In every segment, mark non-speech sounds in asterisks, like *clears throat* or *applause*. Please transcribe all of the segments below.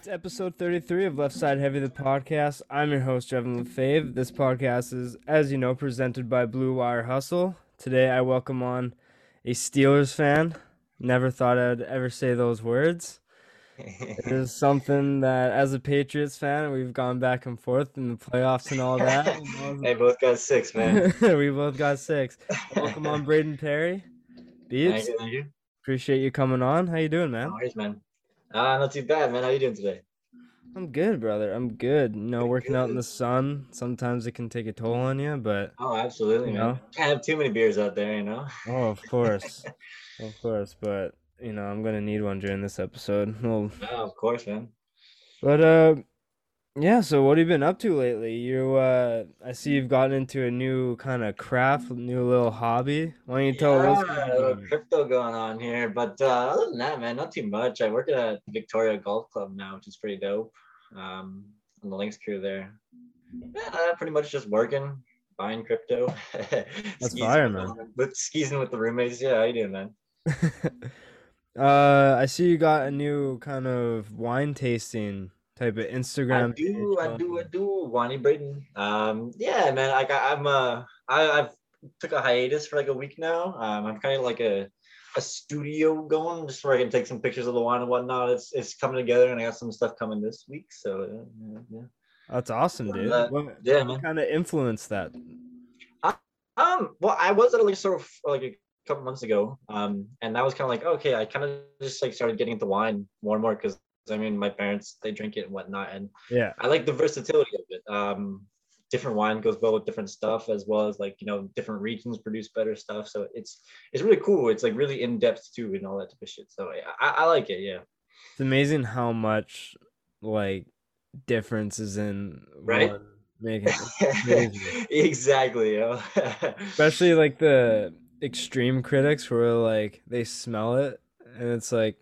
It's episode 33 of Left Side Heavy, the podcast. I'm your host, Jevin Lefave. This podcast is, as you know, presented by Blue Wire Hustle. Today, I welcome on a Steelers fan. Never thought I'd ever say those words. It is something that, as a Patriots fan, we've gone back and forth in the playoffs and all that. *laughs* Hey, both got six, man. *laughs* we both got six. Welcome on, Braden Perry. Beats, *laughs* Thank you, thank you. appreciate you coming on. How you doing, man? No worries, man. Ah, not too bad, man. How you doing today? I'm good, brother. I'm good. You know, Good, working out in the sun, sometimes it can take a toll on you, but Oh, absolutely, You man. know? Can't have too many beers out there, you know. oh, of course. *laughs* of course, but you know, I'm gonna need one during this episode. *laughs* Well, Oh, of course, man. but uh yeah, so what have you been up to lately? You uh I see you've gotten into a new kind of craft, new little hobby. Why don't you tell yeah, us? a little crypto going on here, but uh, other than that, man, not too much. I work at a Victoria Golf Club now, which is pretty dope. Um, on the links crew there. Yeah, uh, pretty much just working, buying crypto. *laughs* That's fire, man. the- With skeezing with the roommates. Yeah, how you doing, man? *laughs* uh I see you got a new kind of wine tasting type of Instagram I do, I do, I do, Wani Braden. Um, yeah, man. Like I, I'm, uh, I, I've took a hiatus for like a week now. Um, I'm kind of like a, a studio going, just where I can take some pictures of the wine and whatnot. It's, it's coming together, and I got some stuff coming this week. So, uh, yeah, yeah. That's awesome, dude. Uh, What, yeah, what man. kind of influenced that? I, Um, well, I was at a liquor store f- like a couple months ago. Um, and that was kind of like okay, I kind of just like started getting into wine more and more because I mean my parents they drink it and whatnot, and Yeah. I like the versatility of it. Um, different wine goes well with different stuff, as well as like you know different regions produce better stuff. So it's it's really cool. It's like really in depth too, and all that type of shit. So I, I like it. Yeah, It's amazing how much like differences in Right? one making *laughs* exactly. *laughs* Especially like the extreme critics where like they smell it and it's like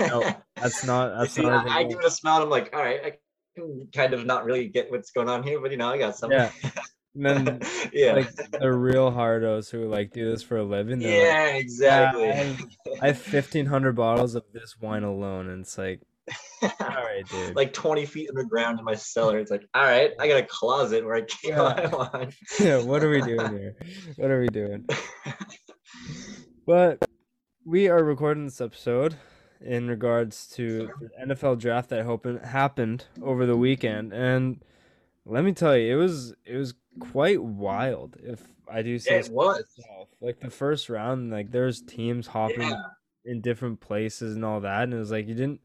no, *laughs* that's not that's See, not I, I give it a smell. And I'm like, all right, I can kind of not really get what's going on here, but you know, I got something. Yeah. *laughs* and then yeah. like the real hardos who like do this for a living they're like, yeah, "Yeah, exactly. I have, I have 1500 bottles of this wine alone and it's like *laughs* all right dude like 20 feet underground in my cellar. It's like, all right, I got a closet where I keep Yeah. my wine. yeah, what are we doing here? What are we doing? But we are recording this episode in regards to the NFL draft that happened happened over the weekend, and let me tell you, it was it was quite wild. If I do say it so was. myself. like the first round, like there's teams hopping Yeah. in different places and all that, and it was like you didn't.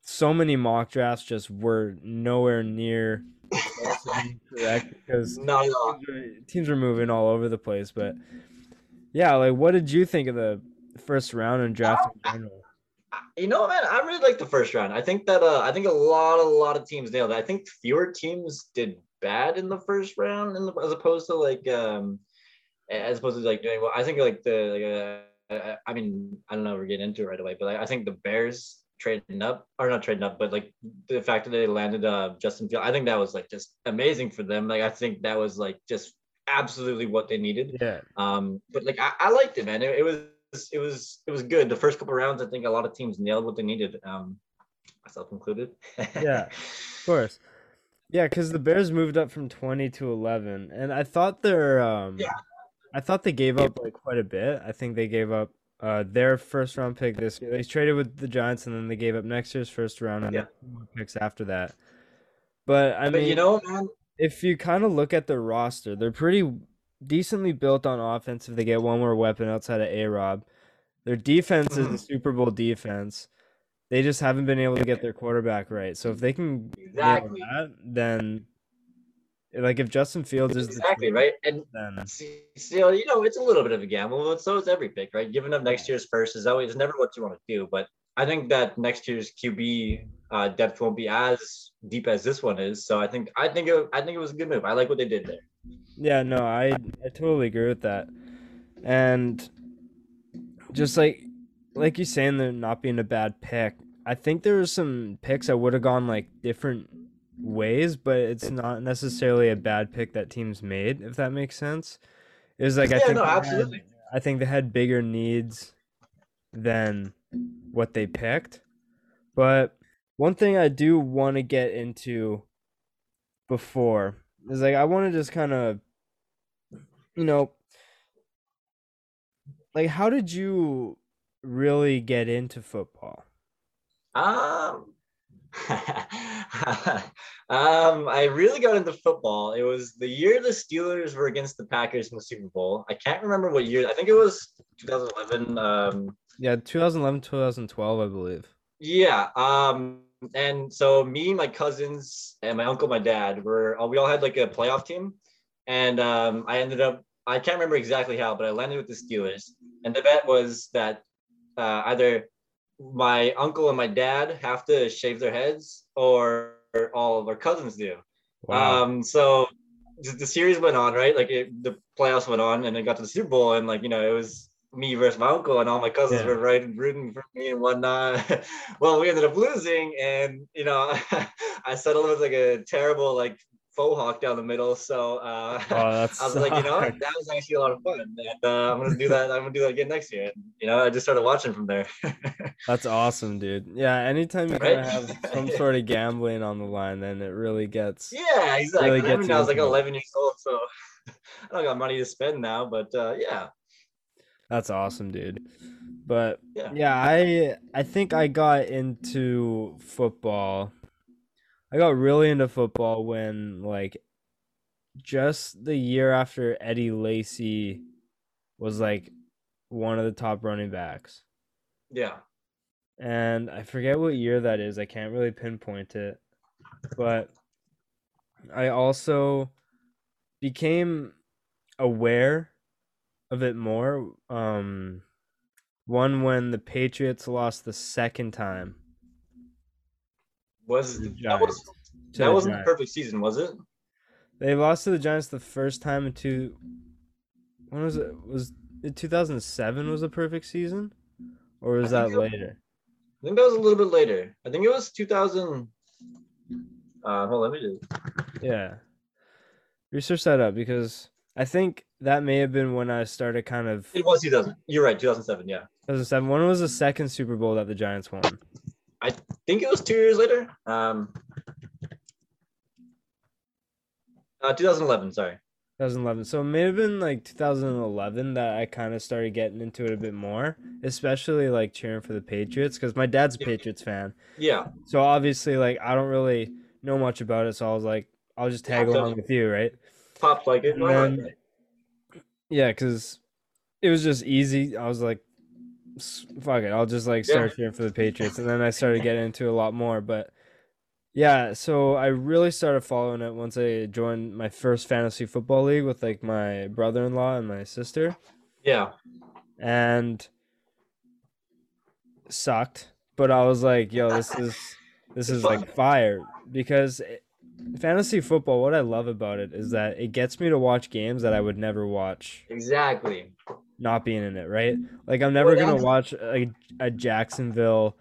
So many mock drafts just were nowhere near close to being correct *laughs* because No, no. teams were, teams were moving all over the place. But yeah, like what did you think of the first round and draft in oh, general? You know, man, I really like the first round. I think that uh, I think a lot, a lot of teams nailed it. I think fewer teams did bad in the first round, in the, as opposed to like, um, as opposed to like doing well. I think like the, like, uh, I mean, I don't know, if we're getting into it right away, but I, I think the Bears trading up, or not trading up, but like the fact that they landed uh Justin Field, I think that was like just amazing for them. Like I think that was like just absolutely what they needed. Yeah, Um, but like I, I liked it, man. It, it was it was it was good. The first couple rounds, I think a lot of teams nailed what they needed. Um, myself included. *laughs* Yeah. of course. Yeah, because the Bears moved up from twenty to eleven, and I thought they're um, Yeah. I thought they gave up like quite a bit. I think they gave up uh their first round pick this year. They traded with the Giants, and then they gave up next year's first round and Yeah. more picks after that. But I but mean, you know, man, if you kind of look at the roster, they're pretty decently built on offense if they get one more weapon outside of A Rob. Their defense is a Mhm. Super Bowl defense. They just haven't been able to get their quarterback right. So if they can exactly, that, then like if Justin Fields is the exactly truth, right. And then still, you know, it's a little bit of a gamble, but so is every pick, right? Giving up next year's first is always never what you want to do. But I think that next year's QB uh, depth won't be as deep as this one is. So I think I think it, I think it was a good move. I like what they did there. Yeah, no, I I totally agree with that. And just like like you saying there not being a bad pick, I think there were some picks that would have gone like different ways, but it's not necessarily a bad pick that teams made, if that makes sense. It was like I think no, they had- I think they had bigger needs than what they picked. But one thing I do want to get into before is like I want to just kind of, you know, like how did you really get into football? Um, *laughs* um, I really got into football. It was the year the Steelers were against the Packers in the Super Bowl. I can't remember what year. I think it was 2011. Um, yeah, 2011, 2012, I believe. Yeah. Um, and so me, my cousins, and my uncle, my dad were uh, we all had like a playoff team, and um, I ended up I can't remember exactly how, but I landed with the Steelers, and the bet was that uh, either my uncle and my dad have to shave their heads or all of our cousins do. Wow. Um, so the series went on, right? Like it, the playoffs went on, and it got to the Super Bowl, and like you know, it was me versus my uncle, and all my cousins yeah. were right rooting for me and whatnot. *laughs* well, we ended up losing, and you know, *laughs* I settled with like a terrible like faux hawk down the middle. So uh, oh, *laughs* I was like, you know, that was actually a lot of fun, and uh, I'm gonna do that. I'm gonna do that again next year. And, you know, I just started watching from there. that's awesome, dude. Yeah, anytime you right? have some sort of gambling on the line, then it really gets. Yeah, exactly. Really gets I, mean, I was like 11 years old, so I don't got money to spend now, but uh, yeah. That's awesome, dude. But yeah. yeah, I I think I got into football I got really into football when like just the year after Eddie Lacy was like one of the top running backs. Yeah. And I forget what year that is. I can't really pinpoint it. But I also became aware of it more um one when the Patriots lost the second time was that was that wasn't the perfect season, was it? They lost to the Giants the first time in two. When was it? Was it 2007? Was a perfect season, or was that later? I think that was a little bit later. I think it was 2000. Uh, hold on, let me just. Yeah, research that up because I think that may have been when I started kind of. It was 2000. You're right, 2007. Yeah. 2007. When was the second Super Bowl that the Giants won? I think it was two years later. Um, uh, 2011, sorry. 2011. So it may have been like 2011 that I kind of started getting into it a bit more, especially like cheering for the Patriots because my dad's a Patriots fan. Yeah. So obviously, like, I don't really know much about it. So I was like, I'll just tag along with you, right? Pops like it. Yeah, because it was just easy. I was like, fuck it, I'll just like start yeah. cheering for the Patriots, and then I started getting into a lot more. But yeah, so I really started following it once I joined my first fantasy football league with like my brother in law and my sister. Yeah, and sucked, but I was like, yo, this is this is like fire because. It, fantasy football what i love about it is that it gets me to watch games that i would never watch exactly not being in it, right? Like I'm never gonna watch a, a Jacksonville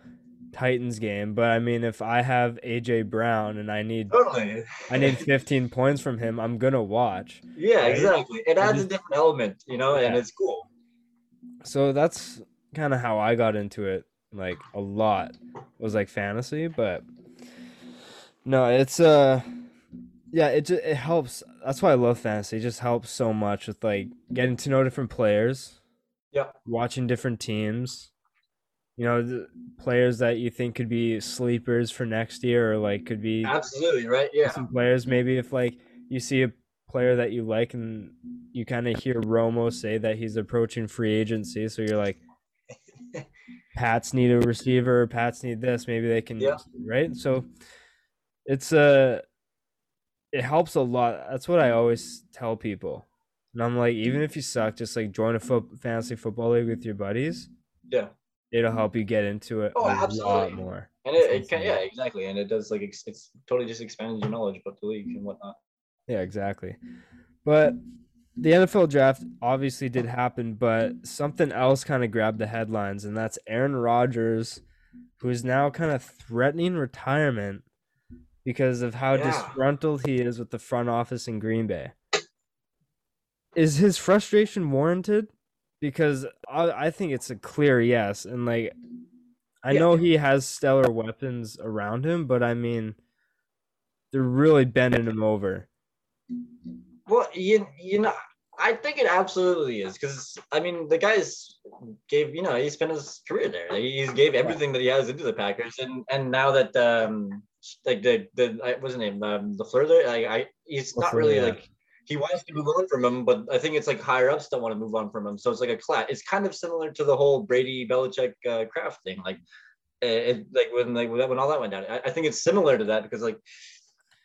Titans game, but I mean, if I have AJ Brown and I need totally. I need 15 points from him, I'm gonna watch. Yeah, right? exactly. It adds just, a different element, you know, yeah. and it's cool. So that's kind of how I got into it. Like a lot was like fantasy, but no, it's uh yeah, it just, it helps. That's why I love fantasy. It just helps so much with like getting to know different players. Yeah. Watching different teams. You know, the players that you think could be sleepers for next year or like could be Absolutely, right? Yeah. Some players maybe if like you see a player that you like and you kind of hear Romo say that he's approaching free agency, so you're like *laughs* Pats need a receiver, Pats need this, maybe they can yeah. right? So it's a uh, it helps a lot. That's what I always tell people. And I'm like, even if you suck, just like join a fo- fantasy football league with your buddies. Yeah. It'll help you get into it oh, a absolutely. lot more. And it, it can, yeah, exactly. And it does like it's, it's totally just expands your knowledge about the league and whatnot. Yeah, exactly. But the NFL draft obviously did happen, but something else kind of grabbed the headlines, and that's Aaron Rodgers, who is now kind of threatening retirement because of how yeah. disgruntled he is with the front office in Green Bay. Is his frustration warranted? Because I, I think it's a clear yes, and like I Yeah. know he has stellar weapons around him, but I mean, they're really bending him over. Well, you you know, I think it absolutely is because I mean the guys gave you know he spent his career there. He gave everything that he has into the Packers, and and now that um like the the I- what's his name um the further I I he's not really yeah. like he wants to move on from him, but I think it's like higher ups don't want to move on from him. So it's like a class. It's kind of similar to the whole Brady Belichick uh, Kraft thing, like eh, it, like when like when all that went down. I, I think it's similar to that because like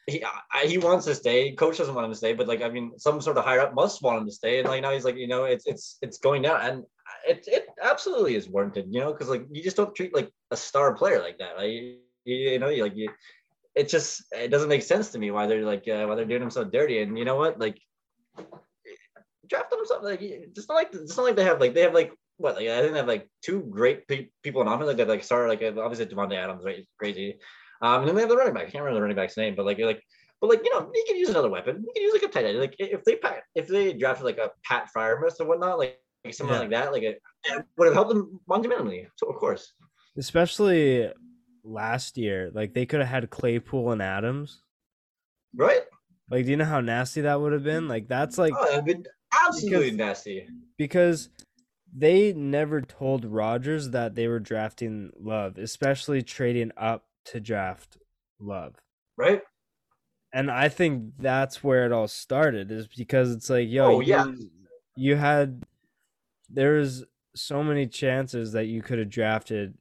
he I, he wants to stay. Coach doesn't want him to stay, but like I mean, some sort of higher up must want him to stay. And like now he's like, you know, it's it's it's going down, and it it absolutely is warranted, you know, because like you just don't treat like a star player like that. Like you, know, you like you. It just it doesn't make sense to me why they're like uh, why they're doing him so dirty. And you know what, like draft him something like just not like it's not like they have like they have like what like I think they have like two great pe- people in offense like that like started like obviously Davante Adams right It's crazy. Um, and then they have the running back. I can't remember the running back's name, but like you're like, but like you know, you can use another weapon. You can use like a tight end. Like if they pat, if they drafted like a Pat Freiermuth or whatnot, like, like someone Yeah. like that, like it, it would have helped them monumentally. So of course, Especially last year, like they could have had Claypool and Adams. right? Like, do you know how nasty that would have been? Like, that's like Oh, it'd been absolutely Because- nasty. because they never told Rodgers that they were drafting Love, especially trading up to draft Love. Right? And I think that's where it all started is because it's like, yo, Oh, yeah. you, you had there's so many chances that you could have drafted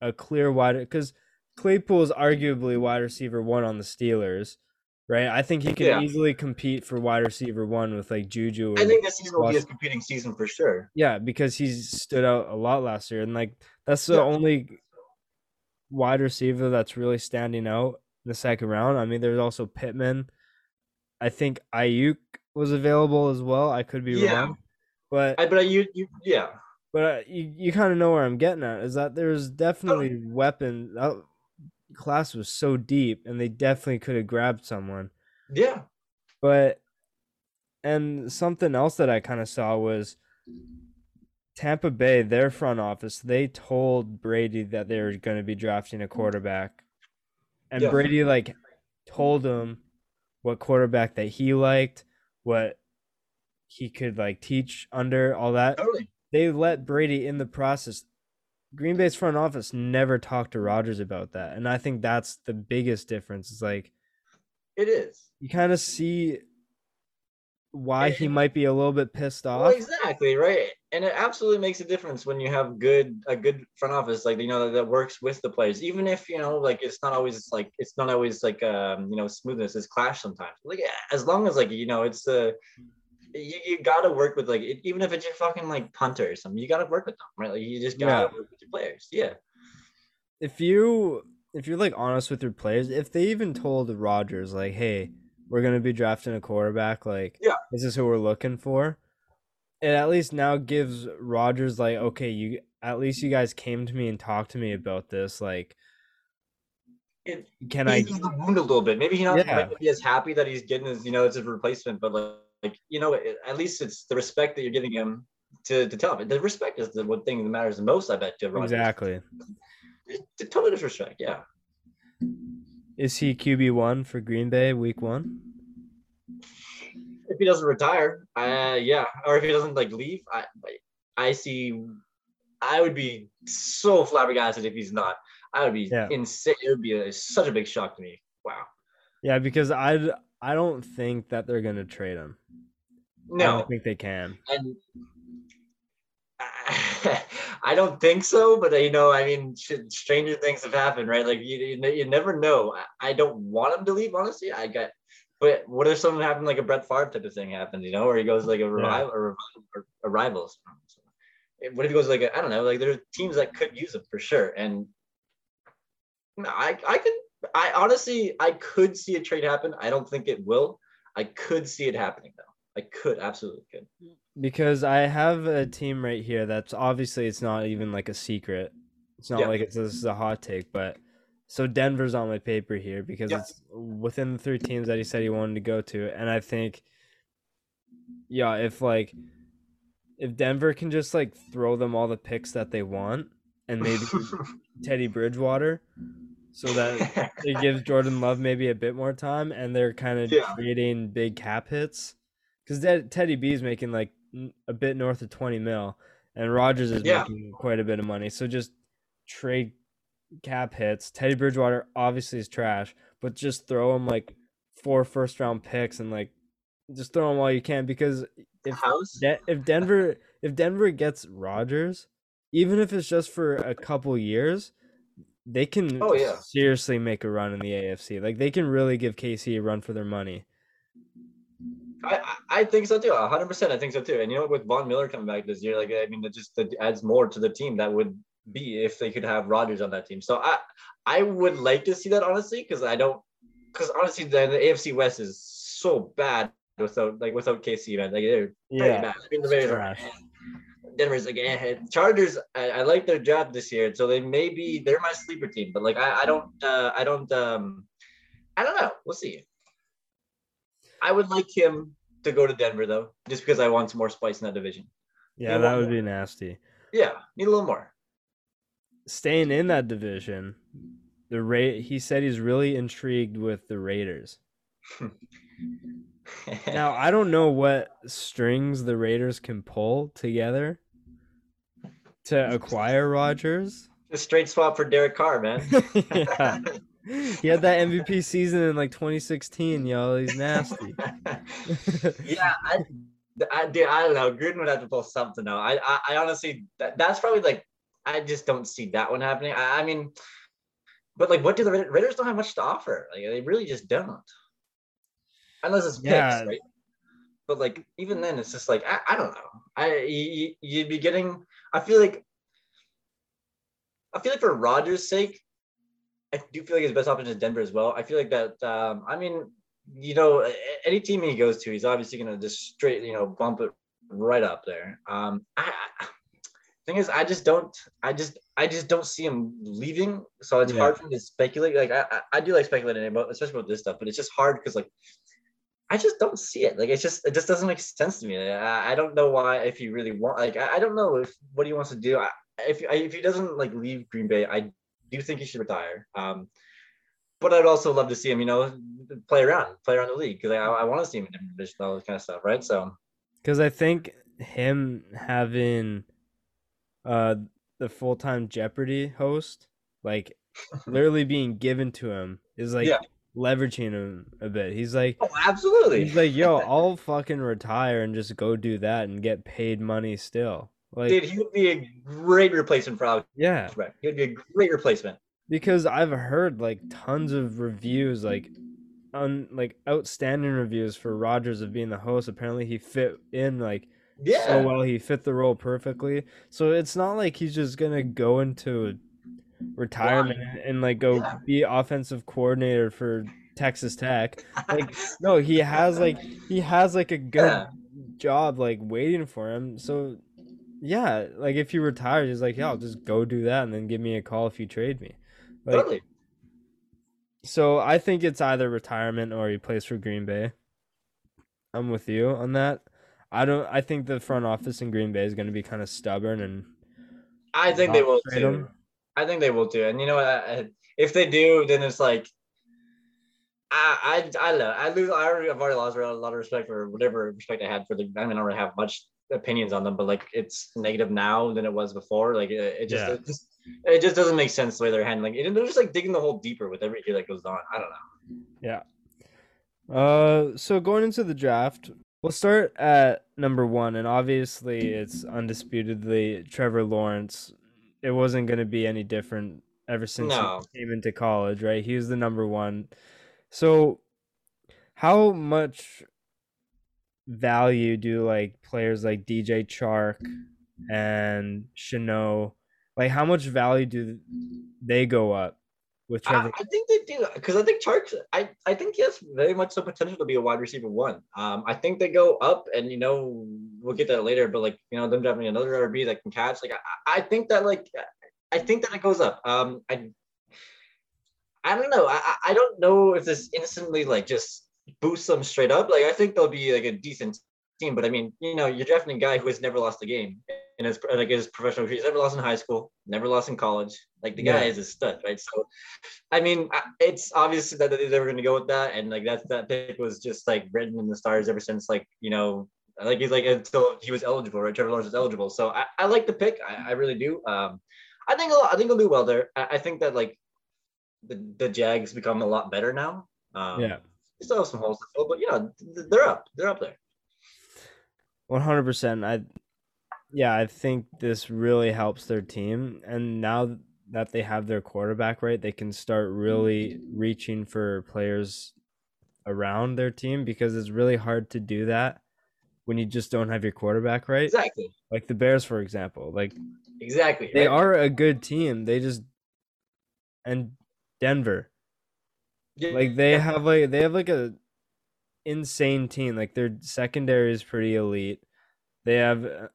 a clear wide because Claypool is arguably wide receiver one on the Steelers, right? I think he can Yeah. easily compete for wide receiver one with like Juju. I think this season will be his competing season for sure. yeah, because he's stood out a lot last year, and like that's the Yeah. only wide receiver that's really standing out in the second round. I mean, there's also Pittman. I think Aiyuk was available as well. I could be Yeah. wrong, but I but you you yeah. But uh, you you kind of know where I'm getting at is that there's definitely weapon. That class was so deep, and they definitely could have grabbed someone. Yeah. But and something else that I kind of saw was Tampa Bay, their front office, they told Brady that they were going to be drafting a quarterback. And Yeah. Brady like told him what quarterback that he liked, what he could like teach under all that. Totally. They let Brady in the process. Green Bay's front office never talked to Rodgers about that. And I think that's the biggest difference. It's like It is. you kind of see why he might be a little bit pissed Well, off. exactly right, and it absolutely makes a difference when you have good a good front office like you know that, that works with the players, even if you know like it's not always like it's not always like um you know smoothness. It's clash sometimes. Like as long as like you know it's uh you, you gotta work with like it, even if it's your fucking like punter or something, you gotta work with them, right? Like you just gotta work with your players. Yeah, If you if you're like honest with your players, if they even told Rodgers like, "Hey, we're gonna be drafting a quarterback," like, Yeah. this is who we're looking for. It at least now gives Rodgers like, okay, you at least you guys came to me and talked to me about this. Like, it can I? wound a little bit. Maybe he not Yeah. be as happy that he's getting his, you know, it's his replacement, but like, like you know, at least it's the respect that you're giving him to, to tell him. The respect is the one thing that matters the most, I bet, to Rodgers. Exactly. It's total disrespect, yeah. Is he QB one for Green Bay week one? If he doesn't retire, uh, yeah, or if he doesn't like leave, I, I see. I would be so flabbergasted if he's not. I would be Yeah. insane. It would be a, such a big shock to me. Wow. Yeah, because I I don't think that they're gonna trade him. No, I don't think they can. and *laughs* I don't think so, but uh, you know, I mean, stranger things have happened, right? Like you, you, you never know. I, I don't want him to leave, honestly. I got, but what if something happened like a Brett Favre type of thing happened, you know, where he goes like a revival or a, a rivals. What if he goes like I I don't know, like there are teams that could use him for sure, and I I could I honestly I could see a trade happen. I don't think it will. I could see it happening though. I could absolutely could. Because I have a team right here that's obviously it's not even like a secret. It's not Yeah. like it's this is a hot take, but so Denver's on my paper here because Yeah. it's within the three teams that he said he wanted to go to, and I think, yeah, if like if Denver can just like throw them all the picks that they want, and maybe *laughs* Teddy Bridgewater, so that it *laughs* gives Jordan Love maybe a bit more time, and they're kind of Yeah. creating big cap hits because Teddy B is making like a bit north of twenty mil, and Rodgers is Yeah. making quite a bit of money. So just trade cap hits. Teddy Bridgewater obviously is trash, but just throw him like four first round picks and like just throw them all you can because if. De- if Denver if Denver gets Rodgers, even if it's just for a couple years, they can Oh, yeah. seriously make a run in the AFC. Like they can really give KC a run for their money. I, I think so too. hundred percent. I think so too. And you know, with Von Miller coming back this year, like I mean, it just that adds more to the team that would be if they could have Rodgers on that team. So I I would like to see that honestly, because I don't, because honestly, the, the AFC West is so bad without like without KC, man. Like they're pretty Yeah, bad. I mean, the Raiders are trash. Denver's like eh. Chargers. I, I like their job this year, so they may be they're my sleeper team. But like I, I don't uh, I don't um I don't know. We'll see. I would like him to go to Denver though, just because I want some more spice in that division. Yeah, that would more. be nasty. Yeah, need a little more. Staying in that division, the Ra- he said he's really intrigued with the Raiders. *laughs* Now I don't know what strings the Raiders can pull together to acquire Rodgers. Just straight swap for Derek Carr, man. *laughs* yeah. He had that MVP season in like 2016, yo. He's nasty. *laughs* yeah, I, I, dude, I don't know. Gruden would have to pull something out. I, I, I honestly, that, that's probably like, I just don't see that one happening. I, I mean, but like, what do the Raiders, don't have much to offer? Like, they really just don't, unless it's picks, Yeah. right? But like, even then, it's just like I, I don't know. I you, you'd be getting. I feel like. I feel like for Rodgers' sake, I do feel like his best option is Denver as well. I feel like that. Um, I mean, you know, any team he goes to, he's obviously going to just straight, you know, bump it right up there. Um, I, I thing is, I just don't, I just, I just don't see him leaving. So it's Yeah. hard for me to speculate. Like I, I, I do like speculating about, especially about this stuff, but it's just hard because like. I just don't see it. Like it's just it just doesn't make sense to me. I, I don't know why. If he really want, like I, I don't know if what he wants to do. I, if if he doesn't like leave Green Bay, I do think he should retire. Um, but I'd also love to see him, you know, play around, play around the league because I, I want to see him in different divisions, all this kind of stuff, right? So Because I think him having uh the full time Jeopardy host, like literally being given to him, is like Yeah. Leveraging him a bit. He's like, oh, absolutely. he's like, yo, *laughs* I'll fucking retire and just go do that and get paid money still. Like, Dude, he would be a great replacement for Alex. yeah. He would be a great replacement. because I've heard like tons of reviews, like un like outstanding reviews for Rodgers of being the host. Apparently, he fit in like Yeah. so well. He fit the role perfectly. So it's not like he's just gonna go into retirement and, and, like go Yeah. be offensive coordinator for Texas Tech. Like *laughs* no, he has like he has like a good Yeah. job like waiting for him. So yeah, like if he retires, he's like, yeah, I'll just go do that and then give me a call if you trade me. Like, totally. so I think it's either retirement or he plays for Green Bay. I'm with you on that. I don't. I think the front office in Green Bay is going to be kind of stubborn and I think they will trade too. him. I think they will too. And you know what? I- I- If they do, then it's like I I I don't know. I lose. I already, I've already lost a lot of respect for whatever respect I had for the. I mean, I don't really have much opinions on them, but like it's negative now than it was before. Like it, it just Yeah. it just it just doesn't make sense the way they're handling it. And they're just like digging the hole deeper with every year that goes on. I don't know. Yeah. Uh, so going into the draft, we'll start at number one, and obviously it's undisputedly Trevor Lawrence. It wasn't going to be any different ever since No. he came into college, right? He was the number one. So, how much value do like players like DJ Chark and Shenault, like how much value do they go up with I, Trevor? I think they do because I think Chark. I I think he has very much the potential to be a wide receiver one. Um, I think they go up, and you know we'll get that later. But like you know them drafting another RB that can catch. Like I, I think that like I think that it goes up. Um, I I don't know. I I- I don't know if this instantly like just boosts them straight up. Like I think they'll be like a decent team, but I mean, you know, you're drafting a guy who has never lost a game in his like his professional career. He's never lost in high school, never lost in college. Like the guy is a stud, right? So, I mean, it's obvious that they were going to go with that, and like that that pick was just like written in the stars ever since like you know. Like he's like until he was eligible, right? Trevor Lawrence was eligible, so I, I like the pick. I, I really do. Um, I think he'll, I think he'll do well there. I, I think that like the the Jags become a lot better now. Um, Yeah. still have some holes to fill, but yeah, th- they're up. They're up there. One hundred percent. I, yeah, I think this really helps their team, and now that they have their quarterback right, they can start really mm-hmm. reaching for players around their team because it's really hard to do that when you just don't have your quarterback right. Exactly. Like the Bears, for example, like Exactly. they right? are a good team. They just and Denver, Yeah, like they have like they have like a insane team. Like their secondary is pretty elite. They have uh,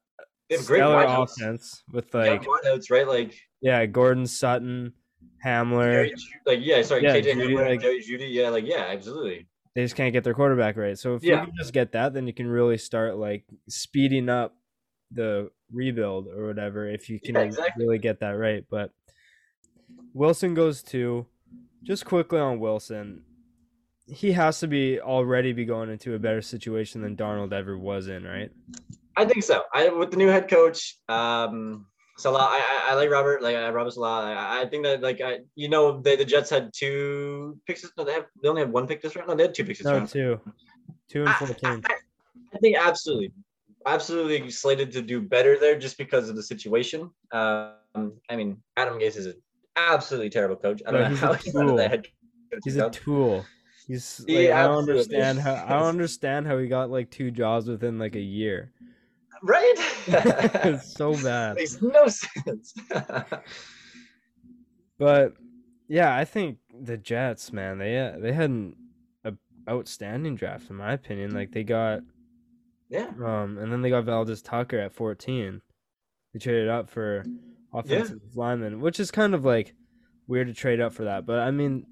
They have great wideouts. offense with Yeah, like wideouts, right? Like yeah, Gordon Sutton, Hamler. Jerry, like yeah, sorry, Yeah, KJ Jeudy, Hamler, like- Jerry Jeudy, yeah, like yeah, absolutely. They just can't get their quarterback right. So if Yeah. you can just get that, then you can really start like speeding up the rebuild or whatever. If you can Yeah, exactly. really get that right, but Wilson goes to. Just quickly on Wilson, he has to be already be going into a better situation than Darnold ever was in, right? I think so. I with the new head coach, um, Saleh. I, I, I like Robert. Like uh, Robert Saleh. I, I think that like I, you know, they, the Jets had two picks. No, they have. They only have one pick this round. No, they had two picks this No, round. two, two and fourteen. I, I think absolutely, absolutely slated to do better there just because of the situation. Um, I mean, Adam Gase is an absolutely terrible coach. I don't No, know he's a how he's not tool. that head coach. He's a tool. He's like, He I don't understand how I don't *laughs* understand how he got like two jobs within like a year. right? *laughs* it's so *laughs* bad. Makes no sense. But yeah, I think the Jets, man, they uh, they had an a outstanding draft in my opinion. Like they got yeah, um and then they got Valdez Tucker at 14. They traded up for offensive lineman, which is kind of like weird to trade up for that. But I mean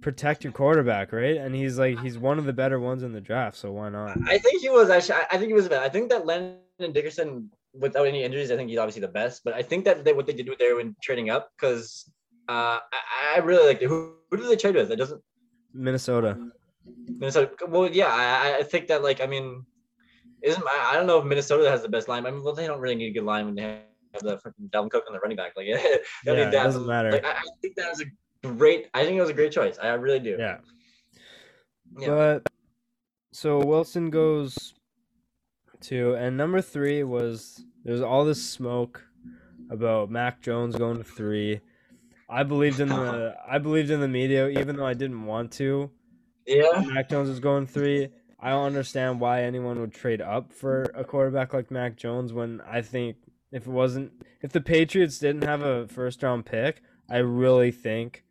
protect your quarterback, right? And he's like he's one of the better ones in the draft, so why not? I think he was actually. I- think he was. I think that Landon Dickerson, without any injuries, I think he's obviously the best. But I think that they, what they did with there when trading up, because uh, I, I really like who, who did they trade with? It doesn't. Minnesota. Minnesota. Well, yeah, I, I think that like I mean, isn't I, I don't know if Minnesota has the best line. I mean, well, they don't really need a good line when they have the freaking Dalvin Cook on the running back. Like, *laughs* Yeah, it that. doesn't matter. Like, I, I think that was a great. I think it was a great choice. I really do. Yeah. Yeah. But so Wilson goes to and number three was there's all this smoke about Mac Jones going to three. I believed in the *laughs* I believed in the media even though I didn't want to. Yeah. Mac Jones is going three. I don't understand why anyone would trade up for a quarterback like Mac Jones when I think if it wasn't if the Patriots didn't have a first round pick, I really think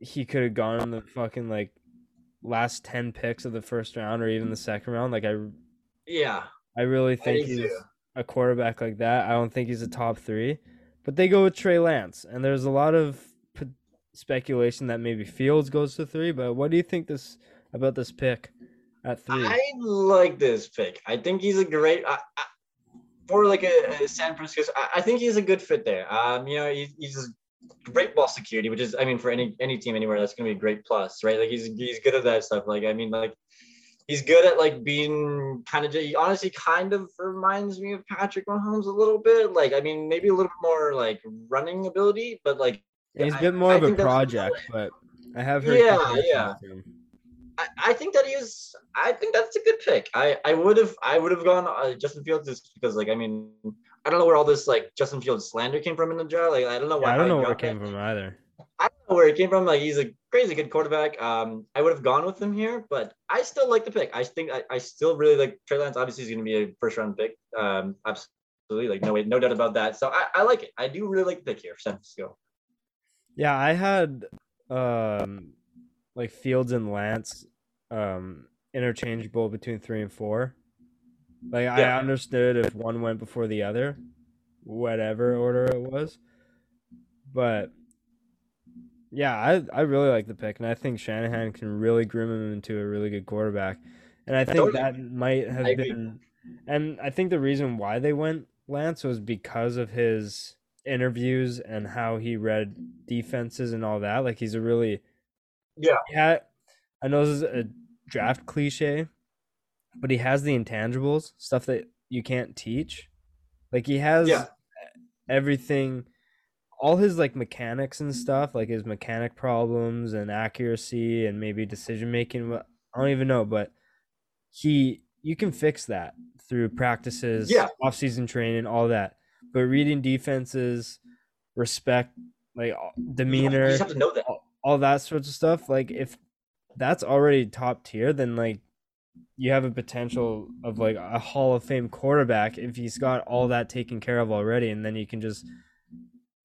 he could have gone in the fucking like last 10 picks of the first round or even the second round. Like I Yeah. I really think do he's too. a quarterback like that. I don't think he's a top 3. But they go with Trey Lance and there's a lot of p- speculation that maybe Fields goes to 3, but what do you think this about this pick at 3? I like this pick. I think he's a great I, I, for like a, a San Francisco. I, I think he's a good fit there. Um, you know, he's, he's great ball security, which is, I mean, for any any team anywhere, that's gonna be a great plus, right? Like he's he's good at that stuff. Like I mean, like he's good at like being kind of. He honestly kind of reminds me of Patrick Mahomes a little bit. Like I mean, maybe a little bit more like running ability, but like He's a I- bit more I of a think that's- project, but I have heard Yeah, yeah. I, I think that he's. I think that's a good pick. I I would have I would have gone uh, Justin Fields just because like I mean I don't know where all this like Justin Fields slander came from in the draft. Like I don't know Yeah, why. I don't know where it came that. from either. I don't know where it came from. Like he's a crazy good quarterback. Um, I would have gone with him here, but I still like the pick. I think I, I still really like Trey Lance. Obviously, he's going to be a first round pick. Um, absolutely, like no way, no doubt about that. So I, I like it. I do really like the pick here for San Francisco. Yeah, I had um like Fields and Lance um interchangeable between 3 and 4. Like I understood if one went before the other, whatever order it was. But yeah, I I really like the pick and I think Shanahan can really groom him into a really good quarterback. And I think Totally. that might have I agree. been, and I think the reason why they went Lance was because of his interviews and how he read defenses and all that. Like he's a really, Yeah. Yeah, I know this is a draft cliche, but he has the intangibles, stuff that you can't teach. Like he has Yeah. everything, all his like mechanics and stuff, like his mechanic problems and accuracy and maybe decision making. I don't even know, but he you can fix that through practices, Yeah. off season training, all that. But reading defenses, respect, like You demeanor, just have to know that. all that sorts of stuff like if that's already top tier then like you have a potential of like a hall of fame quarterback if he's got all that taken care of already and then you can just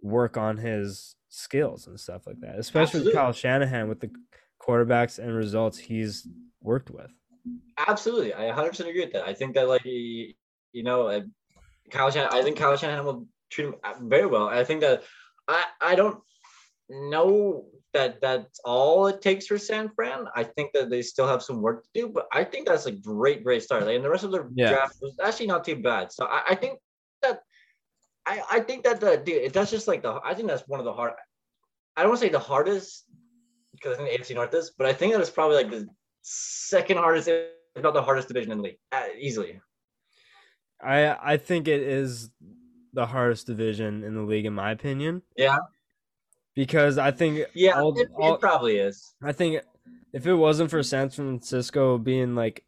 work on his skills and stuff like that especially with kyle shanahan with the quarterbacks and results he's worked with Absolutely, I 100% agree with that. I think that like he, you know, uh, Kyle Shanahan, I think Kyle Shanahan will treat him uh, very well. I think that I I don't know that that's all it takes for San Fran. I think that they still have some work to do, but I think that's a great great start. Like, and the rest of the Yeah. draft was actually not too bad. So I, I think that I I think that the dude that's just like the I think that's one of the hard. I don't want to say the hardest because I think the AFC North is, but I think that it's probably like the second hardest, if not the hardest division in the league, uh, easily. i i think it is the hardest division in the league in my opinion Yeah, because i think yeah, all- it, all- it probably is. I think if it wasn't for San Francisco being like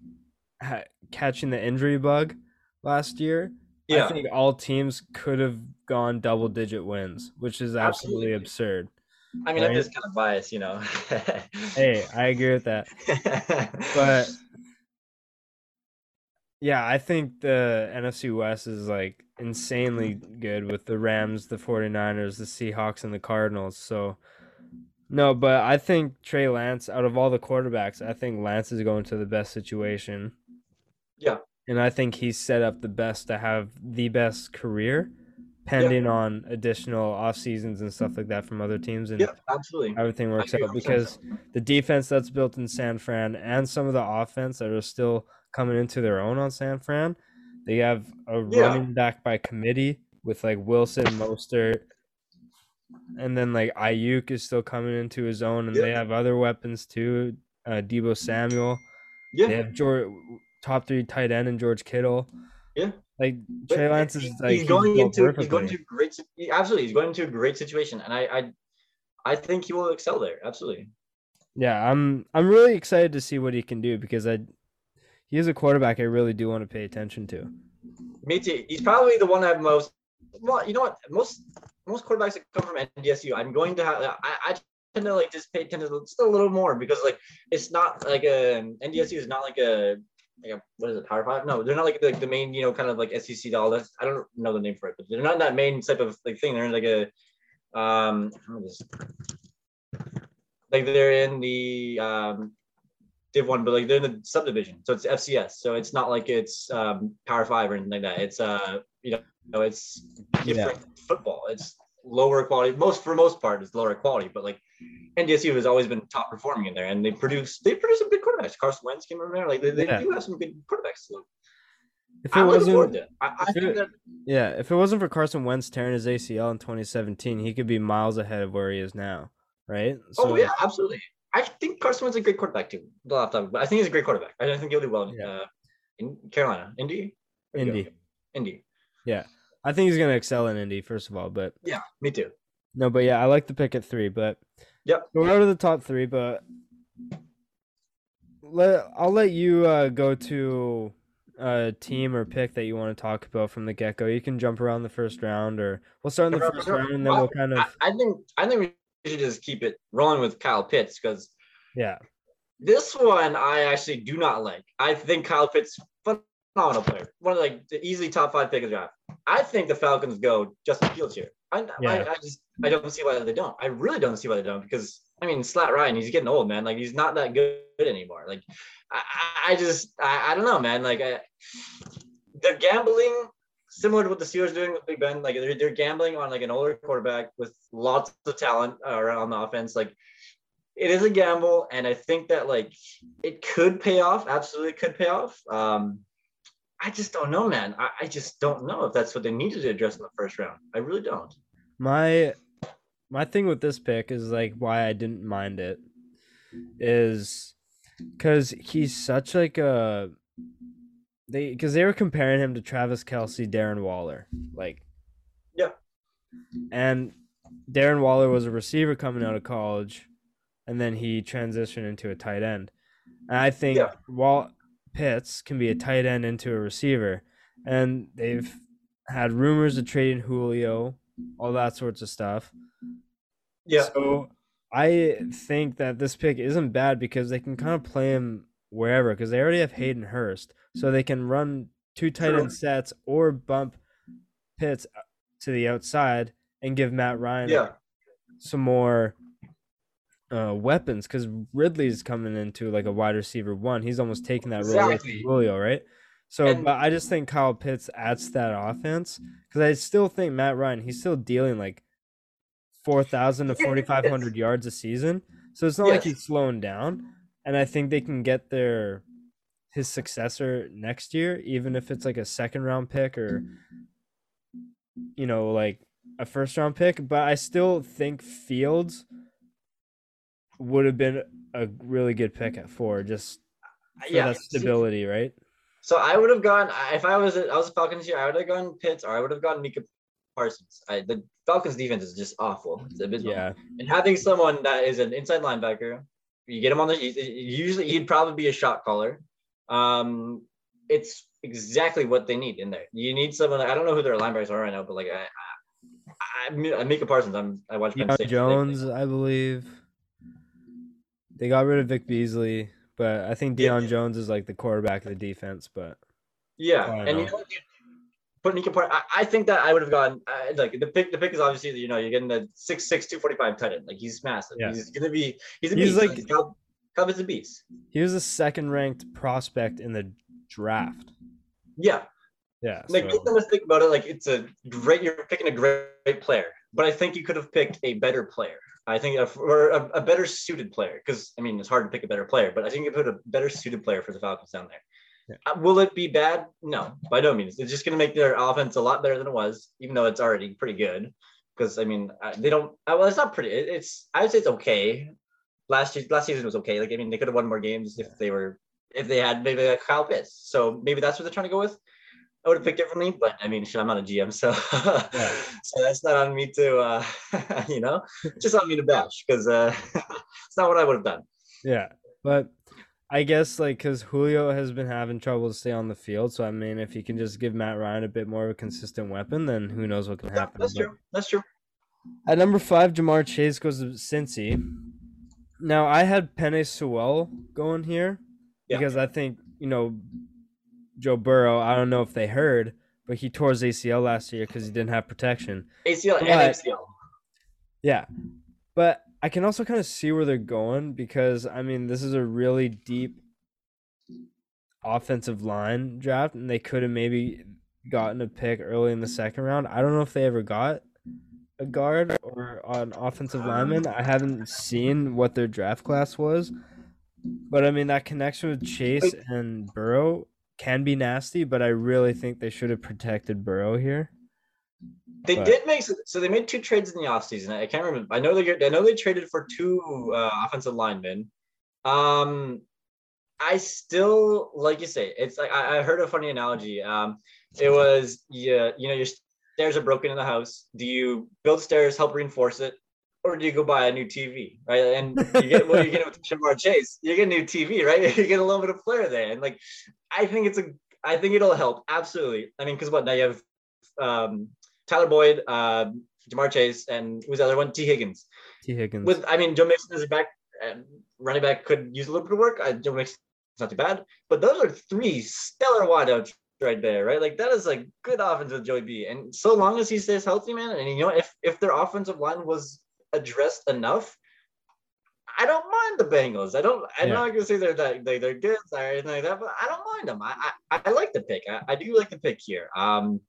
ha- catching the injury bug last year, Yeah, I think all teams could have gone double digit wins, which is absolutely, Absolutely. absurd. I mean, I'm just kind of biased, you know. *laughs* Hey, I agree with that. *laughs* But yeah, I think the NFC West is like insanely good with the Rams, the 49ers, the Seahawks, and the Cardinals. So, no, but I think Trey Lance, out of all the quarterbacks, I think Lance is going to the best situation. Yeah. And I think he's set up the best to have the best career, pending on additional off seasons and stuff like that from other teams. And yeah, absolutely. everything works out because the defense that's built in San Fran and some of the offense that are still coming into their own on San Fran, they have a Yeah. running back by committee with like Wilson, Mostert, and then like Aiyuk is still coming into his own, and they have other weapons too. Uh, Deebo Samuel, Yeah, they have George, top three tight end and George Kittle. Yeah. like Trey Lance is like he's going built into he's going perfectly. to great he- absolutely he's going into a great situation, and I I I think he will excel there. Absolutely. Yeah, I'm I'm really excited to see what he can do because I he is a quarterback I really do want to pay attention to. Me too. He's probably the one I have most. Well, you know what? Most most quarterbacks that come from NDSU, I'm going to have. I, I tend to like just pay attention to just a little more because like it's not like a NDSU is not like a like a what is it Power Five? No, they're not like the, the main you know kind of like SEC all that. I don't know the name for it, but they're not that main type of like thing. They're in like a um like they're in the um Div one, but like they're in the subdivision, so it's FCS. So it's not like it's um, Power Five or anything like that. It's uh, you know, it's different football. It's lower quality. Most for most part, it's lower quality. But like NDSU has always been top performing in there, and they produce they produce some good quarterbacks. Carson Wentz came over there. Like they, they Yeah. do have some good quarterbacks. So If it I'm wasn't it. I, I if think it- that yeah, if it wasn't for Carson Wentz tearing his ACL in 2017, he could be miles ahead of where he is now, right? oh yeah, absolutely. I think Carson Wentz is a great quarterback too. Time, but I think he's a great quarterback. I don't think he'll do well in, Yeah. uh, in Carolina, Indy, go? Indy. Yeah, I think he's gonna excel in Indy first of all, but Yeah, me too. no, but yeah, I like the pick at three, but yep, we're out of the top three, but let I'll let you uh, go to a team or pick that you want to talk about from the get go. You can jump around the first round, or we'll start in the first round, and then we'll kind of I, I think I think we should just keep it rolling with Kyle Pitts because yeah, this one I actually do not like. I think Kyle Pitts phenomenal player, one of like the easily top five pick of the draft. I think the Falcons go Justin Fields here. I, Yeah. I, I just I don't see why they don't. I really don't see why they don't because I mean Slat Ryan, he's getting old, man. Like he's not that good anymore. Like I, I- just I, I don't know, man. Like I, they're gambling similar to what the Steelers doing with Big Ben. Like they're, they're gambling on like an older quarterback with lots of talent uh, around the offense. Like it is a gamble, and I think that like it could pay off. Absolutely, could pay off. Um, I just don't know, man. I, I just don't know if that's what they needed to address in the first round. I really don't. My my thing with this pick is like why I didn't mind it is because he's such like a they because they were comparing him to Travis Kelce, Darren Waller, like yeah, and Darren Waller was a receiver coming out of college, and then he transitioned into a tight end. And I think yeah. Walt Pitts can be a tight end into a receiver, and they've had rumors of trading Julio, all that sorts of stuff. Yeah. So I think that this pick isn't bad because they can kind of play him wherever because they already have Hayden Hurst, so they can run two tight end sets or bump Pitts uh, to the outside and give Matt Ryan yeah. some more uh, weapons because Ridley's coming into like a wide receiver one. He's almost taking that role with Julio, right? So, and, but I just think Kyle Pitts adds to that offense because I still think Matt Ryan he's still dealing like four thousand to *laughs* forty five hundred yards a season. So it's not yes. like he's slowing down. And I think they can get their his successor next year, even if it's like a second round pick or you know, like a first round pick. But I still think Fields would have been a really good pick at four, just uh, for yeah, that stability, right? So I would have gone if I was I was a Falcons here, I would have gone Pitts or I would have gone Micah Parsons. I, the Falcons defense is just awful. It's abysmal. Yeah. And having someone that is an inside linebacker, you get him on the usually he'd probably be a shot caller. Um, it's exactly what they need in there. You need someone. I don't know who their linebackers are right now, but like I, I, I Micah Parsons. I'm I watch Deion Jones, I believe. They got rid of Vic Beasley, but I think Deion yeah. Jones is like the quarterback of the defense. But yeah, and know. you know, put Micah Parsons. I, I, think that I would have gone uh, like the pick. The pick is obviously you know you're getting the six six two forty five tight end. Like he's massive. Yeah. He's gonna be. He's a he's beast. like. Cub is a beast. He was a second ranked prospect in the draft. Yeah. Yeah. Like so. make no mistake about it. Like it's a great. You're picking a great player, but I think you could have picked a better player. I think, a, or a, a better suited player, because I mean, it's hard to pick a better player, but I think you put a better suited player for the Falcons down there. Uh, will it be bad? No, by no means. It's just going to make their offense a lot better than it was, even though it's already pretty good. Because I mean, uh, they don't. Uh, well, it's not pretty. It's I would say it's okay. Last year, last season was okay. Like I mean, they could have won more games if they were if they had maybe a Kyle Pitts. So maybe that's what they're trying to go with. I would have picked differently, but I mean, shit, I'm not a GM, so *laughs* yeah. so that's not on me to, uh, *laughs* you know, just on me to bash because uh, *laughs* it's not what I would have done. Yeah, but I guess like because Julio has been having trouble to stay on the field, so I mean, if you can just give Matt Ryan a bit more of a consistent weapon, then who knows what can happen. That's but true. That's true. At number five, Ja'Marr Chase goes to Cincy. Now I had Penei Sewell going here yeah. because I think you know Joe Burrow, I don't know if they heard, but he tore his ACL last year because he didn't have protection. ACL but, and MCL. Yeah. But I can also kind of see where they're going because, I mean, this is a really deep offensive line draft, and they could have maybe gotten a pick early in the second round. I don't know if they ever got a guard or an offensive lineman. I haven't seen what their draft class was. But I mean, that connection with Chase and Burrow can be nasty, but I really think they should have protected Burrow here. They but. did make so they made two trades in the offseason. I can't remember. I know they I know they traded for two uh, offensive linemen. Um, I still like you say it's like I, I heard a funny analogy. Um, it was yeah, you know your stairs are broken in the house. Do you build stairs, help reinforce it, or do you go buy a new TV, right? And you get what you get with Ja'Marr Chase, you get a new TV, right? *laughs* You get a little bit of flair there, and like I think it's a, I think it'll help absolutely. I mean, because what now you have um, Tyler Boyd, uh, Ja'Marr Chase, and who's the other one? Tee Higgins. Tee Higgins. With I mean, Joe Mixon is a back, and running back could use a little bit of work. Uh, Joe Mixon's not too bad, but those are three stellar wideouts right there, right? Like that is like good offense with Joey B. And so long as he stays healthy, man, and you know, if if their offensive line was addressed enough, I don't mind the Bengals. I don't. I'm yeah. not gonna say they're that they, they're good or anything like that, but I don't mind them. I I, I like the pick. I, I do like the pick here. Um,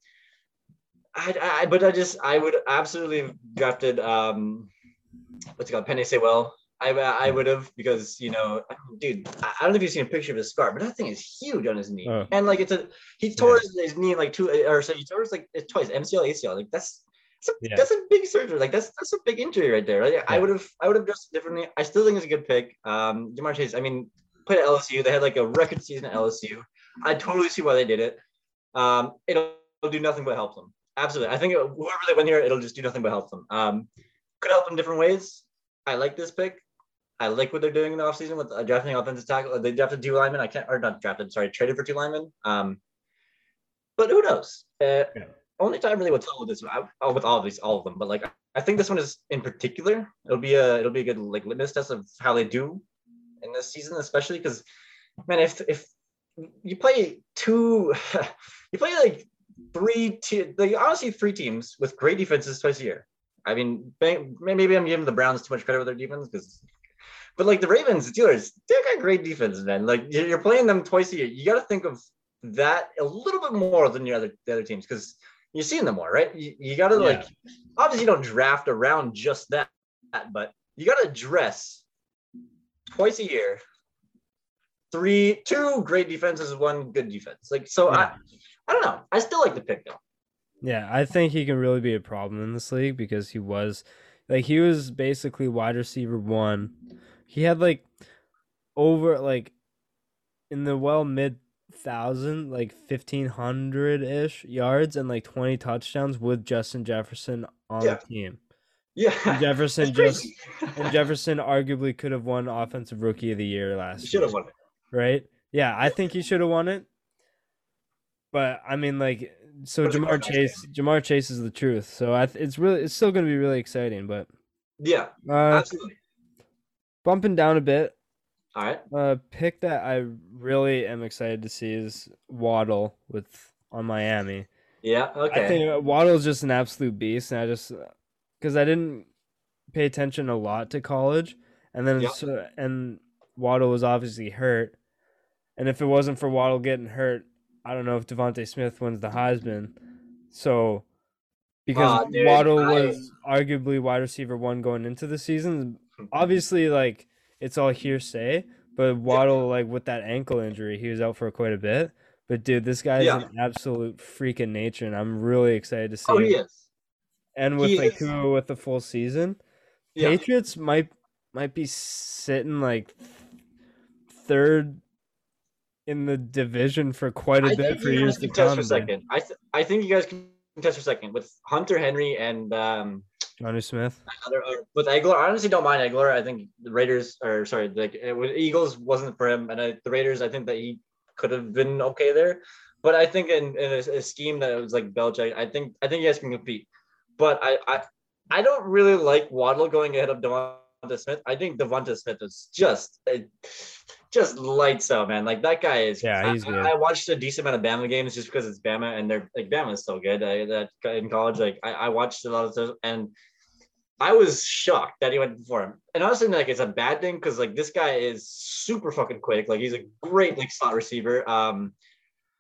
I, I but I just I would absolutely have drafted um, what's it called, Penei Sewell I I would have because you know, dude, I don't know if you've seen a picture of his scar, but that thing is huge on his knee, Oh. and like it's a he tore his, his knee like two or so he tore his like twice MCL ACL like that's. That's a, Yeah. that's a big surgery. Like that's that's a big injury right there. Like, I would have I would have dressed differently. I still think it's a good pick. Um, Ja'Marr Chase. I mean, played at LSU. They had like a record season at LSU. I totally see why they did it. Um, it'll, it'll do nothing but help them. Absolutely. I think it, whoever they win here, it'll just do nothing but help them. Um, could help them different ways. I like this pick. I like what they're doing in the offseason with uh, drafting offensive tackle. They drafted two linemen. I can't, or not drafted, sorry, traded for two linemen. Um, but who knows? Uh, Yeah. Only time really will tell with this. I, oh, with all of these, all of them. But like, I think this one is in particular. It'll be a, it'll be a good like litmus test of how they do in this season, especially because, man, if if you play two, *laughs* you play like three, te- like honestly three teams with great defenses twice a year. I mean, maybe I'm giving the Browns too much credit with their defense because, but like the Ravens, the Steelers, they got great defense, man. Like you're you're playing them twice a year. You got to think of that a little bit more than your other the other teams because you're seeing them more, right? You, you got to Yeah. like, obviously, you don't draft around just that, but you got to dress twice a year. Three, two great defenses, one good defense. Like so, Yeah. I, I don't know. I still like the pick though. Yeah, I think he can really be a problem in this league because he was like he was basically wide receiver one. He had like over like in the well mid thousand, like fifteen hundred ish yards and like twenty touchdowns with Justin Jefferson on Yeah. the team. Yeah, And *laughs* Jefferson just and Jefferson arguably could have won offensive rookie of the year last He should have won it. right? Yeah, I think he should have won it. But I mean, like, so But Ja'Marr Chase, Ja'Marr Chase is the truth. So I, th- it's really, it's still going to be really exciting. But Yeah, uh, absolutely. bumping down a bit, All right. uh, pick that I really am excited to see is Waddle with on Miami. Yeah. Okay. I think Waddle's just an absolute beast, and I just because I didn't pay attention a lot to college, and then Yep. so, and Waddle was obviously hurt, and if it wasn't for Waddle getting hurt, I don't know if Devonta Smith wins the Heisman. So because dude, Waddle I- was arguably wide receiver one going into the season, *laughs* obviously like it's all hearsay, but Waddle like with that ankle injury, he was out for quite a bit. But dude, this guy is an absolute freak in nature, and I'm really excited to see. oh, him. he is. And with he like. Tua with the full season, Yeah. Patriots might might be sitting like third in the division for quite a I bit for years to come. for second. I th- I think you guys can test for second with Hunter Henry and um Jonnu Smith. other, uh, with Agholor. I honestly don't mind Agholor. I think the Raiders or sorry, like it, was- Eagles wasn't for him, and I, the Raiders. I think that he could have been okay there. But I think in, in a, a scheme that was like Belichick, I think I think you guys can compete. But I I, I don't really like Waddle going ahead of Devonta Smith. I think Devonta Smith is just just lights out, man. Like that guy is. Yeah, he's I, good. I watched a decent amount of Bama games just because it's Bama and they're like Bama is so good. I, that in college, like I, I watched a lot of stuff and I was shocked that he went before him. And honestly, like it's a bad thing because like this guy is super fucking quick. Like he's a great like slot receiver. Um,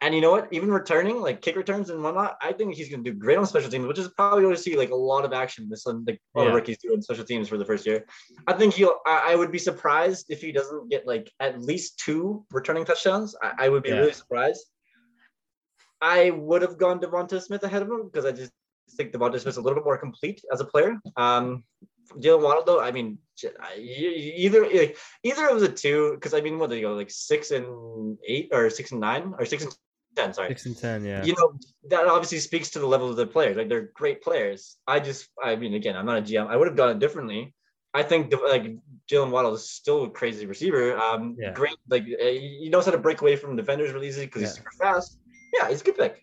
and you know what? Even returning like kick returns and whatnot, I think he's gonna do great on special teams, which is probably going to see like a lot of action this one, like all the Yeah. rookies doing special teams for the first year. I think he'll. I, I would be surprised if he doesn't get like at least two returning touchdowns. I, I would be Yeah. really surprised. I would have gone Devonta Smith ahead of him because I just think Devonta Smith's a little bit more complete as a player. Um, Jalen Waddle, though, I mean, j- I- e- either either of the two, because I mean, what do they go like six and eight or six and nine or six and ten? Sorry, Six and ten, yeah. you know that obviously speaks to the level of the players. Like they're great players. I just, I mean, again, I'm not a GM. I would have done it differently. I think like Jalen Waddle is still a crazy receiver. Um, Yeah. great, like uh, he knows how to break away from defenders really easily because he's super fast. Yeah, he's a good pick.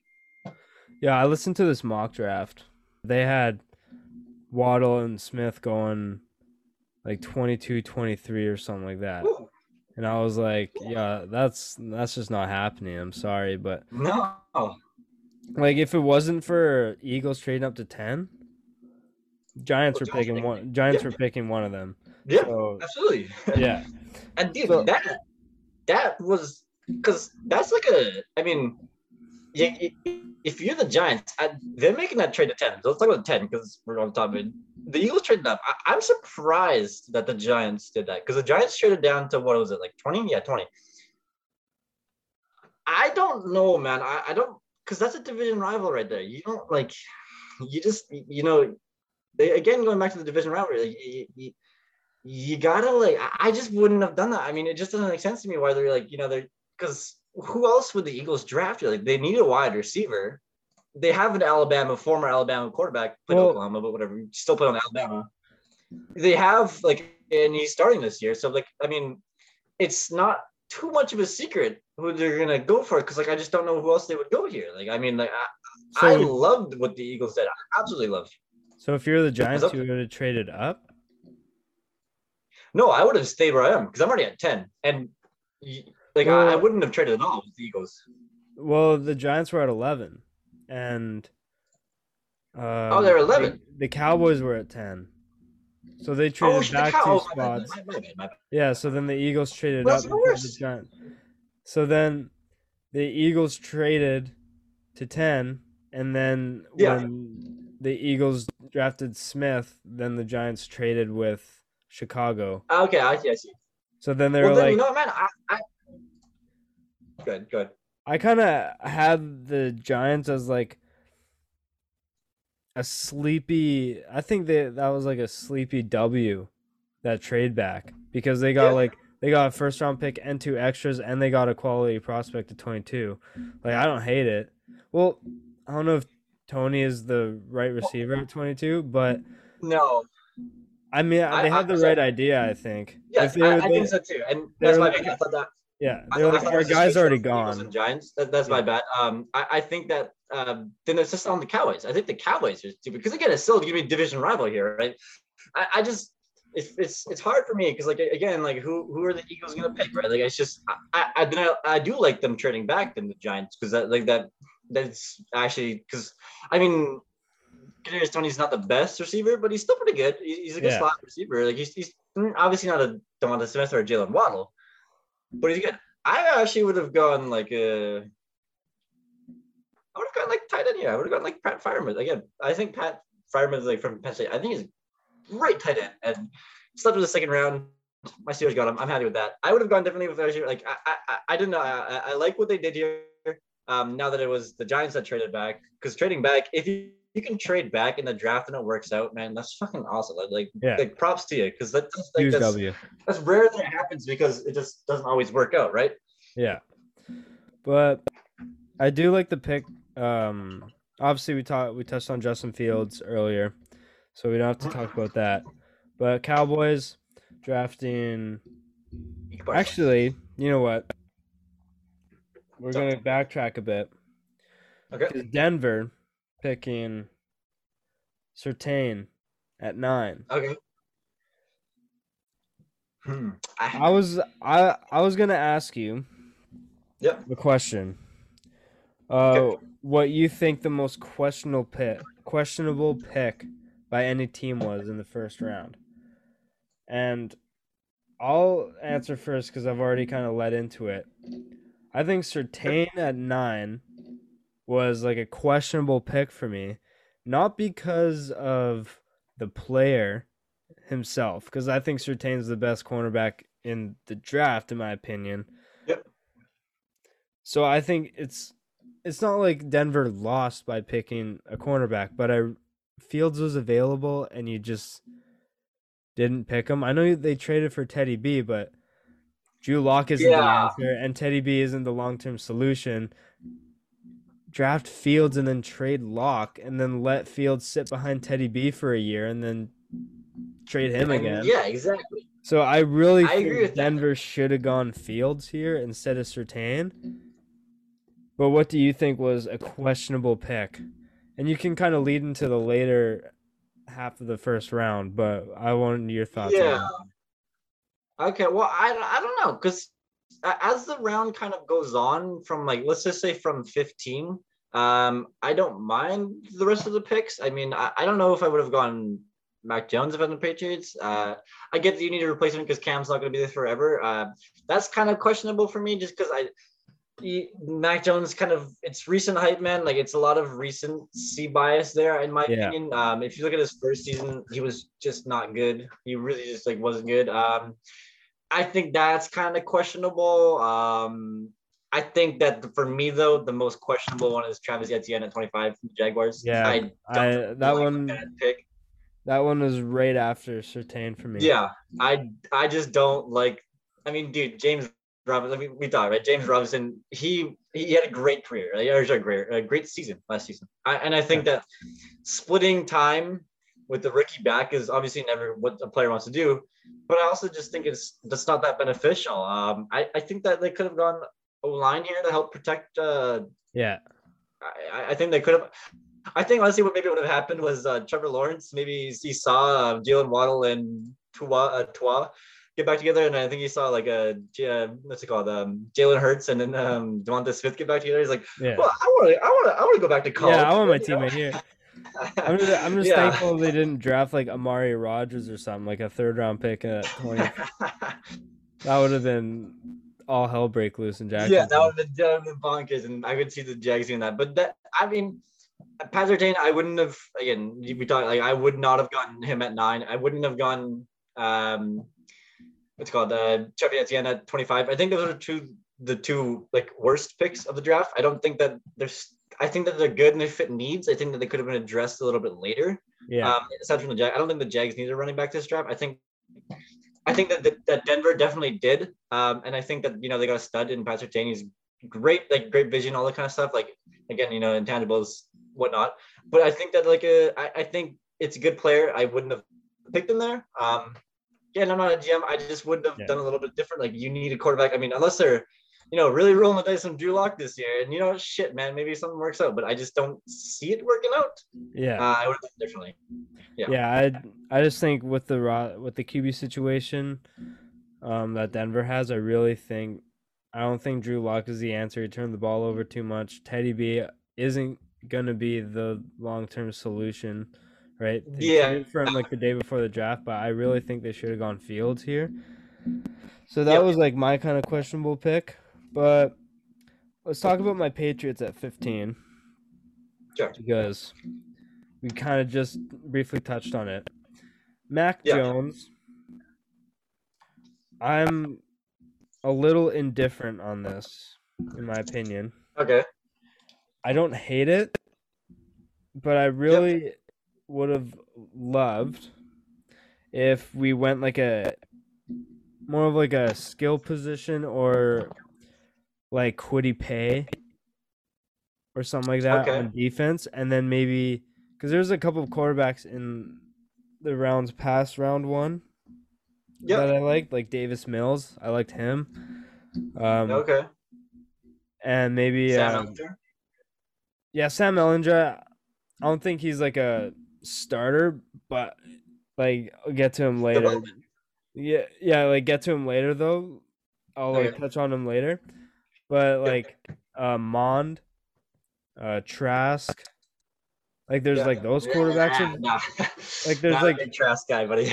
Yeah, I listened to this mock draft. They had Waddle and Smith going like 22 23 or something like that. Ooh, And I was like, yeah, that's that's just not happening. I'm sorry, but no, like if it wasn't for Eagles trading up to 10, Giants were picking pick- one Giants yeah. were picking one of them. yeah, So, absolutely. *laughs* yeah. And dude, So- that that was because that's like a. I mean, if you're the Giants, they're making that trade to 10. So let's talk about 10 because we're on top of it. The Eagles traded up. I, am surprised that the Giants did that because the Giants traded down to what was it, like 20? Yeah, 20. I don't know, man. I, I don't, because that's a division rival right there. You don't like, you just, you know, they, again, going back to the division rivalry, like, you, you, you gotta like, I just wouldn't have done that. I mean, it just doesn't make sense to me why they're like, you know, they're, because who else would the Eagles draft? Like they need a wide receiver. They have an Alabama, former Alabama quarterback, played well, Oklahoma, but whatever, still play on Alabama. They have like, and he's starting this year. So like, I mean, it's not too much of a secret who they're gonna go for because like I just don't know who else they would go here. Like I mean, like I, so, I loved what the Eagles did. I absolutely loved. So if you're the Giants, you would have traded up. No, I would have stayed where I am because I'm already at ten, and like well, I, I, wouldn't have traded at all with the Eagles. Well, the Giants were at eleven, and um, oh, they're eleven. The, the, Cowboys were at ten, so they traded oh, back two spots. My bad, my bad, yeah, so then the Eagles traded well, up. The Giants. So then the Eagles traded to ten, and then yeah. when the Eagles drafted Smith, then the Giants traded with Chicago. Okay, I see. I see. So then they well, were then, like, you know, man, I, I good, good. I kind of had the Giants as like a sleepy. I think that that was like a sleepy W, that trade back because they got yeah. like they got a first round pick and two extras and they got a quality prospect at 22. Like I don't hate it. Well, I don't know if Toney is the right receiver at 22, but no. I mean, I, they had the right idea. I think. Yes, I, I think so too, and that's why I that yeah, they're like, our guy's already gone. Giants. That, that's yeah. my bad. Um, I, I think that um, then it's just on the Cowboys. I think the Cowboys are stupid because again, it's still gonna be a division rival here, right? I, I just it's it's it's hard for me because like again, like who who are the Eagles gonna pick, right? Like it's just I I I, I do like them trading back than the Giants because that like that that's actually because I mean. Kadarius Toney's not the best receiver, but he's still pretty good. He's a good yeah. slot receiver. Like he's, he's obviously not a Devonta Smith or a Jalen Waddle, but he's good. I actually would have gone like a. I would have gone like tight end. here. I would have gone like Pat Freiermuth again. I think Pat Freiermuth is like from Penn State. I think he's great tight end and slept with the second round. My Steelers got him. I'm happy with that. I would have gone differently with actually like I I, I didn't know. I, I like what they did here. Um, now that it was the Giants that traded back, because trading back, if you you can trade back in the draft and it works out, man, that's fucking awesome. Like, yeah. like props to you because that's like that's, that's rare that happens because it just doesn't always work out, right? Yeah, but I do like the pick. Um, obviously we talked we touched on Justin Fields earlier, so we don't have to talk about that. But Cowboys drafting. Actually, you know what? We're gonna backtrack a bit. Okay. Denver picking Surtain at nine. Okay. Hmm. I was I I was gonna ask you. Yeah. The question. Uh, okay. what you think the most questionable pick, questionable pick by any team was in the first round, and I'll answer first because I've already kind of led into it. I think Surtain at nine was like a questionable pick for me, not because of the player himself, because I think Surtain's the best cornerback in the draft, in my opinion. Yep. So I think it's it's not like Denver lost by picking a cornerback, but I Fields was available and you just didn't pick him. I know they traded for Teddy B, but Drew Lock isn't yeah. the answer, and Teddy B isn't the long term solution draft Fields and then trade Lock and then let Fields sit behind Teddy B for a year and then trade him again. Yeah, exactly. So I really I think Denver should have gone Fields here instead of Surtain. But what do you think was a questionable pick? And you can kind of lead into the later half of the first round, but I want your thoughts. Yeah. Okay. Well, I, I don't know because as the round kind of goes on from like let's just say from 15 um i don't mind the rest of the picks i mean i, I don't know if i would have gone mac jones if i'm the patriots uh i get that you need a replacement because cam's not going to be there forever uh that's kind of questionable for me just because i he, Mac Jones kind of it's recent hype man. Like it's a lot of recency bias there, in my Yeah. opinion. Um, if you look at his first season, he was just not good. He really just like wasn't good. Um, I think that's kind of questionable. Um, I think that for me though, the most questionable one is Travis Etienne at 25 from the Jaguars. Yeah, I, I that like one that pick. that one was right after Surtain for me. Yeah, I I just don't like. I mean, dude, James Robinson. I mean, we thought right. James Robinson. He he had a great career. Or a great a great season last season. I, and I think that splitting time with the rookie back is obviously never what a player wants to do. But I also just think it's that's not that beneficial. Um, I I think that they could have gone a line here to help protect. Uh, Yeah. I, I think they could have. I think honestly, what maybe would have happened was uh, Trevor Lawrence. Maybe he saw uh, Jalen Waddle and Tua, uh, Tua get back together, and I think he saw like a uh, what's it called, um, Jalen Hurts, and then um, Devonta Smith get back together. He's like, Yeah. well, I want to, I want to, I want to go back to college. Yeah, I want my *laughs* teammate here. I'm just, I'm just Yeah. thankful they didn't draft like Amari Rodgers or something, like a third round pick at 20. *laughs* that would have been all hell break loose in Jacksonville. yeah, that would have been, been bonkers, and I could see the Jags doing that. But that, I mean, Pat Surtain, I wouldn't have. Again, we talked like I would not have gotten him at nine. I wouldn't have gone. Um, what's called uh, Chevy Etienne at twenty five. I think those are two the two like worst picks of the draft. I don't think that there's. I think that they're good and they fit needs. I think that they could have been addressed a little bit later. yeah. Um, aside from the Jag, I don't think the Jags needed a running back this draft. I think, I think that that, that Denver definitely did. Um, and I think that you know they got a stud in Patrick Jane. Great, like great vision, all that kind of stuff. Like again, you know, intangibles, whatnot. But I think that like uh, I, I think it's a good player. I wouldn't have picked him there. Um, yeah, and I'm not a GM. I just wouldn't have Yeah. done a little bit different. Like you need a quarterback. I mean, unless they're you know, really rolling the dice on Drew Lock this year. And you know, shit, man, maybe something works out, but I just don't see it working out. yeah. Uh, I would have done it differently. yeah. yeah, I I just think with the with the QB situation um, that Denver has, I really think I don't think Drew Lock is the answer. He turned the ball over too much. Teddy B isn't gonna be the long term solution, right? They Yeah. from like the day before the draft, but I really think they should have gone Fields here. So that Yep. was like my kind of questionable pick. But let's talk about my Patriots at 15 Sure. because we kind of just briefly touched on it. Mac Yeah. Jones, I'm a little indifferent on this, in my opinion. Okay. I don't hate it, but I really would have loved if we went like a more of like a skill position or like Kwity Paye or something like that Okay. on defense, and then maybe because there's a couple of quarterbacks in the rounds past round one Yep. that I liked, like Davis Mills. I liked him. Um, Okay. and maybe Sam um, yeah, Sam Ehlinger. I don't think he's like a starter, but like I'll get to him later. Yeah, yeah, like get to him later though. I'll like Okay. touch on him later. But like uh Mond, uh Trask, like there's Yeah. like those quarterbacks Yeah, *laughs* nah. like, there's, Not a like- big Trask guy, buddy.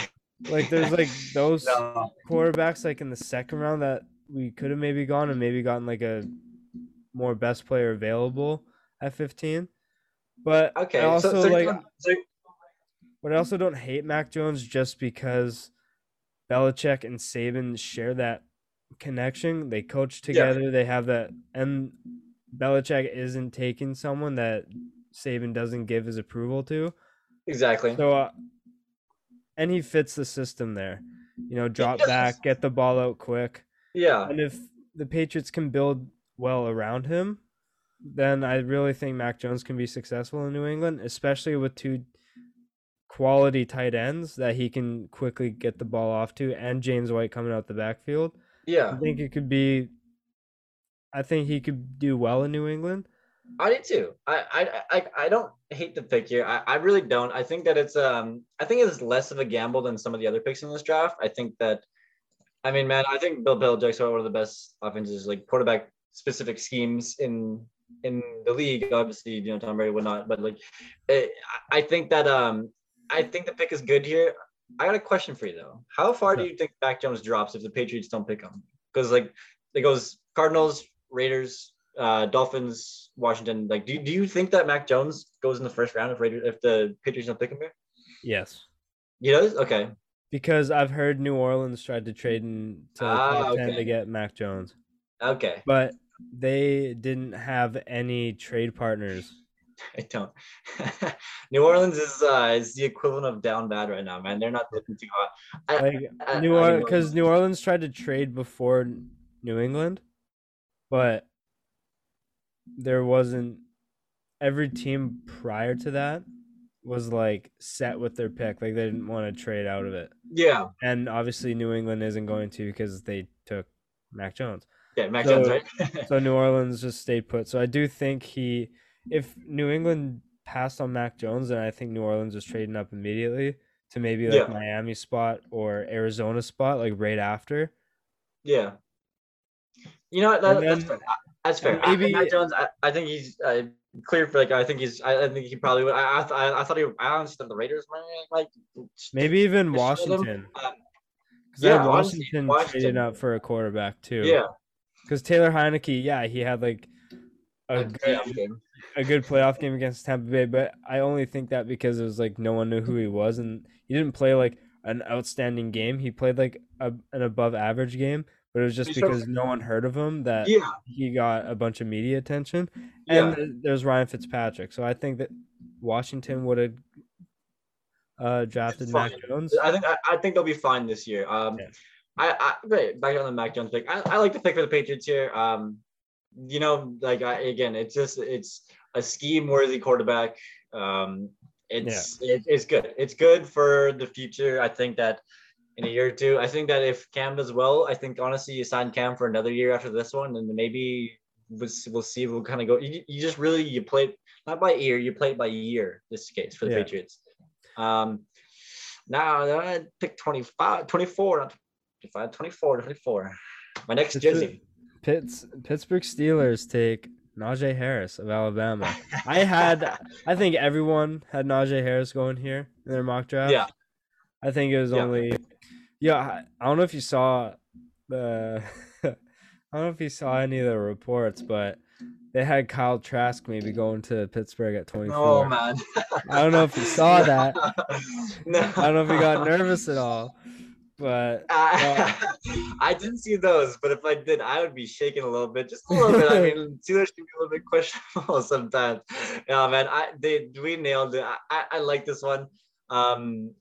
like there's like *laughs* those no. quarterbacks like in the second round that we could have maybe gone and maybe gotten like a more best player available at 15. But Okay. I also so, so, like so, But I also don't hate Mac Jones just because Belichick and Saban share that connection. They coach together. They have that, and Belichick isn't taking someone that Saban doesn't give his approval to. exactly. So, uh, and he fits the system there. You know, drop back, get the ball out quick, yeah. and if the Patriots can build well around him, then I really think Mac Jones can be successful in New England, especially with two quality tight ends that he can quickly get the ball off to, and James White coming out the backfield. I think it could be. I think he could do well in New England. I do too. I, I I I don't hate the pick here. I, I really don't. I think that it's um I think it's less of a gamble than some of the other picks in this draft. I think that I mean, man, I think Bill Belichick's one of the best offenses, like quarterback specific schemes in in the league. Obviously, you know Tom Brady would not, but like eh, I I think that um I think the pick is good here. I got a question for you though. How far do you think Mac Jones drops if the Patriots don't pick him? Because like it goes Cardinals, Raiders, uh, Dolphins, Washington. Like, do, do you think that Mac Jones goes in the first round if Raiders if the Patriots don't pick him here? Yes. He does. Okay. Because I've heard New Orleans tried to trade into the Ah, okay. to get Mac Jones, Okay. but they didn't have any trade partners. *laughs* I don't. *laughs* New Orleans is uh is the equivalent of down bad right now, man. They're not looking too hot. I, Like I- New Orleans, because New Orleans tried to trade before New England, but there wasn't. Every team prior to that was like set with their pick, like they didn't want to trade out of it, yeah. and obviously New England isn't going to because they took Mac Jones. Yeah, Mac So- Jones, right? *laughs* So New Orleans just stayed put. So I do think he, if New England passed on Mac Jones, then I think New Orleans is trading up immediately to maybe like Yeah. Miami spot or Arizona spot, like right after. yeah. You know what? That, And that's fair. That's fair. and I- maybe- Mac Jones. I, I think he's uh, clear for like. I think he's. I, I think he probably would. I I, th- I, thought he. I honestly thought the Raiders might like. Maybe even They showed them, Washington. um, Because I yeah, Washington, Washington. trading up for a quarterback too. Yeah. Because Taylor Heinicke, yeah, he had like a good, game. A good playoff game against Tampa Bay, but I only think that because it was like no one knew who he was, and he didn't play like an outstanding game. He played like a, an above average game, but it was just because no one heard of him that Yeah. he got a bunch of media attention. And th- there's Ryan Fitzpatrick, so I think that Washington would have uh, drafted Mac. Jones. I think I, I think they'll be fine this year. Um, Yeah. I, I wait, back on the Mac Jones pick. I, I like the pick for the Patriots here. Um, you know, like I, again, it's just it's a scheme worthy quarterback. Um, it's it, it's good. It's good for the future. I think that in a year or two, I think that if Cam does well, I think honestly you sign Cam for another year after this one, and maybe we'll, see- we'll see. We'll kind of go. You, you just really you play it not by ear, you play it by year. This case for the Yeah. Patriots. Um, now I pick 25, 24, not 25, 24, 24. My next jersey. Pitts, Pittsburgh Steelers take Najee Harris of Alabama. I *laughs* had, I think everyone had Najee Harris going here in their mock draft. Yeah. I think it was Yeah. only, yeah. I, I don't know if you saw the, uh, *laughs* I don't know if you saw any of the reports, but they had Kyle Trask maybe going to Pittsburgh at 24. Oh man. I don't know if you saw *laughs* that. no. I don't know if he got nervous at all, but *laughs* I, *laughs* I didn't see those, but if I did, I would be shaking a little bit, just a little bit. I mean, *laughs* Steelers can be a little bit questionable sometimes. Yeah, man, I they we nailed it. I, I, I like this one. Um,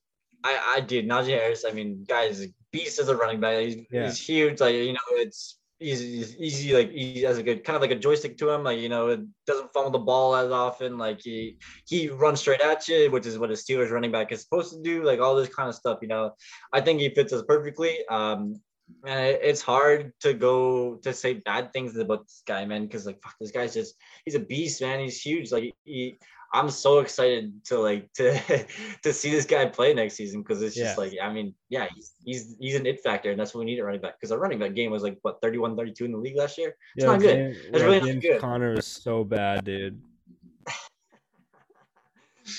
I I did Najee Harris. I mean, guys, beast as a running back. He's, Yeah. he's huge. Like you know, it's easy, easy. Like he has a good kind of like a joystick to him. Like you know, it doesn't fumble the ball as often. Like he he runs straight at you, which is what a Steelers running back is supposed to do. Like all this kind of stuff. You know, I think he fits us perfectly. Um, and it- it's hard to go to say bad things about this guy, man, because like fuck, this guy's just he's a beast, man. He's huge. Like he, I'm so excited to like to *laughs* to see this guy play next season because it's just Yeah. like I mean, yeah, he's he's he's an it factor, and that's what we need at running back because our running back game was like what 31, 32 in the league last year. yeah, not good. It's yeah, really not James good. Conner is so bad, dude. *laughs*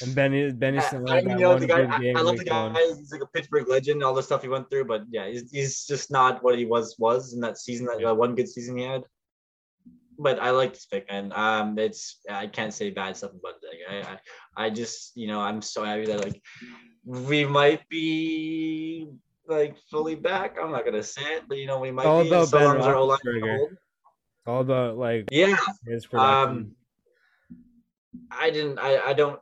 And Benny Benny I, I, you know, the guy, I. I love the guy. He's like a Pittsburgh legend, all the stuff he went through. But yeah, he's, he's just not what he was was in that season. That uh, one good season he had. But I like this pick, and um, it's I can't say bad stuff about it. I, I I just you know I'm so happy that like we might be like fully back. I'm not gonna say it, but you know we might all be. about so Ben long as our Roethlisberger. all about like Yeah, his production. um, I didn't. I I don't.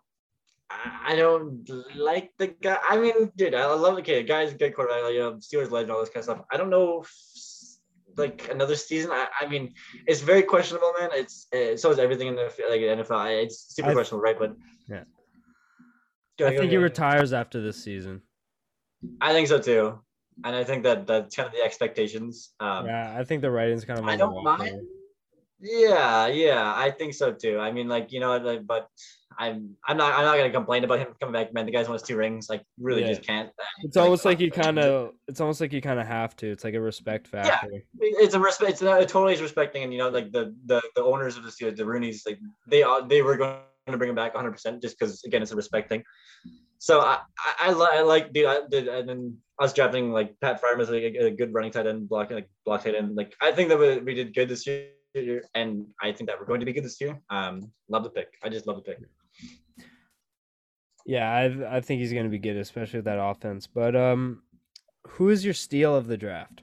I don't like the guy. I mean, dude, I love the kid. Guy's a good quarterback. You know, Steelers legend, all this kind of stuff. I don't know, if, like another season. I, I mean, it's very questionable, man. It's uh, so is everything in the like NFL. It's super I- questionable, right? But Yeah. Go, I go, think he go. retires after this season. I think so too, and I think that that's kind of the expectations. Um, yeah, I think the writing's kind of. I don't mind. him. Yeah, yeah, I think so too. I mean, like you know, like, but I'm I'm not I'm not gonna complain about him coming back, man. The guy's won his two rings, like really Yeah. just can't. Uh, it's almost like you kind of. It's almost like you kind of have to. It's like a respect factor. Yeah, It's a respect. It's not, it totally is respecting, and you know, like the the the owners of the Steelers, the Rooney's, like they are they were going to bring him back 100 percent just because again it's a respect thing. So I I, I, li- I like dude, I did, and then us drafting like Pat Freiermuth as like a, a good running tight end, blocking like block tight end. Like I think that we, we did good this year. Year, and I think that we're going to be good this year. Um, love the pick. I just love the pick. Yeah, I I think he's gonna be good, especially with that offense. But um, who is your steal of the draft?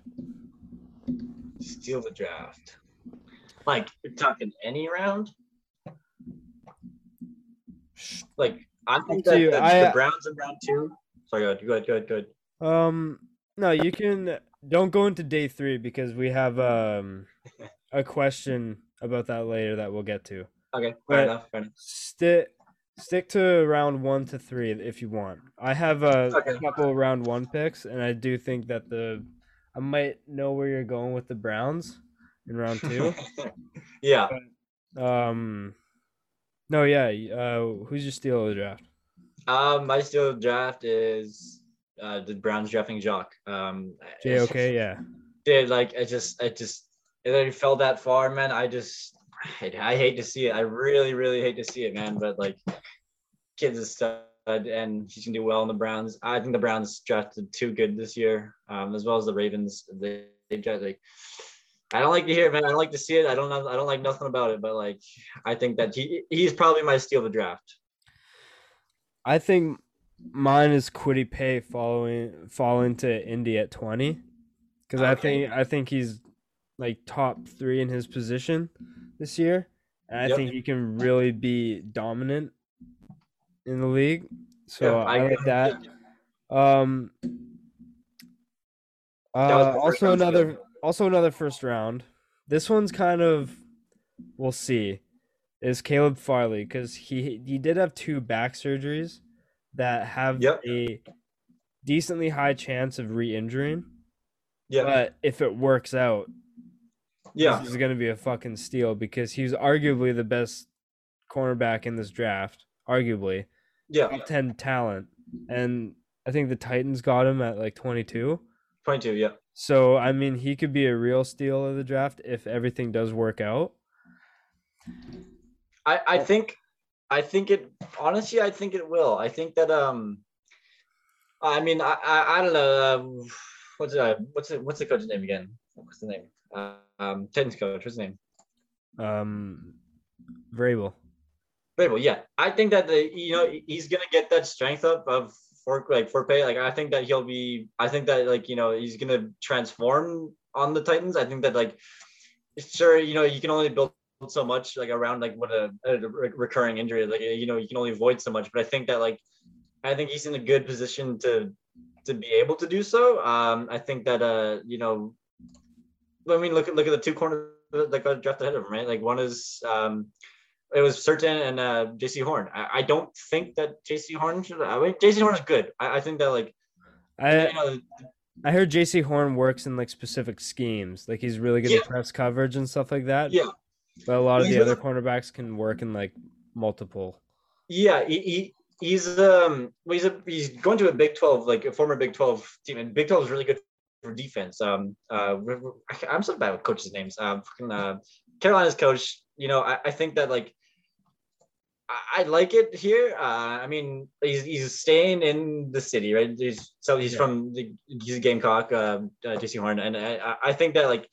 Steal the draft. Like you're talking any round. Like I think that you. the, I- the Browns in round two. Sorry, go ahead, go ahead, go ahead, go ahead. Um, no, you can don't go into day three because we have um *laughs* a question about that later that we'll get to. Okay, fair But- enough. Fair enough. Stick stick to round one to three if you want. I have a Okay. couple round one picks, and I do think that the I might know where you're going with the Browns in round two. *laughs* yeah. um, no, yeah. Uh, who's your steal of the draft? Um, my steal of the draft is uh the Browns drafting Jock. Um, J okay, yeah. dude, like I just, I just, it already fell that far, man. I just, I, I hate to see it. I really, really hate to see it, man. But like, kid's a stud, and he's gonna do well in the Browns. I think the Browns drafted too good this year, um, as well as the Ravens. They, they drafted like. I don't like to hear it, man. I don't like to see it. I don't know. I don't like nothing about it. But like, I think that he he's probably my steal of the draft. I think mine is Kwity Paye following falling to Indy at twenty, because I think I think he's like top three in his position this year, and I Yep. think he can really be dominant in the league. So Yeah, I, like that. Um. Uh, also another steal. also another first round. This one's kind of we'll see. Is Caleb Farley because he he did have two back surgeries that have Yep. a decently high chance of re-injuring. Yeah, But if it works out, yeah, this is going to be a fucking steal because he's arguably the best cornerback in this draft, arguably yeah. top ten talent, and I think the Titans got him at like twenty two. Twenty-two. Yeah. So I mean, he could be a real steal of the draft if everything does work out. I, I think I think it honestly I think it will. I think that um I mean I I, I don't know uh, what's uh what's it what's the coach's name again? What's the name? Um Titans coach, what's his name? Um, Vrabel. Vrabel, yeah. I think that the you know he's gonna get that strength up of for like for pay. Like I think that he'll be I think that like you know he's gonna transform on the Titans. I think that like sure you know you can only build so much like around like what a, a re- recurring injury like you know you can only avoid so much but i think that like i think he's in a good position to to be able to do so um i think that uh you know i mean look at look at the two corners that got drafted ahead of him right like one is um it was Surtain and uh jaycee horn i, I don't think that jaycee horn should i mean jaycee horn is good i, I think that like I you know I heard Jaycee Horn works in like specific schemes, like he's really good Yeah. at press coverage and stuff like that. yeah But a lot of He's the other cornerbacks can work in like multiple. Yeah, he, he he's um well, he's a, he's going to a Big Twelve like a former Big Twelve team, and Big Twelve is really good for defense. Um, uh, we- we- I- I'm so bad with coaches' names. Um, uh, Carolina's coach. You know, I, I think that like I, I like it here. Uh, I mean, he's he's staying in the city, right? He's, so he's Yeah. from the he's a Gamecock, uh, uh, Jaycee Horn, and I, I- think that like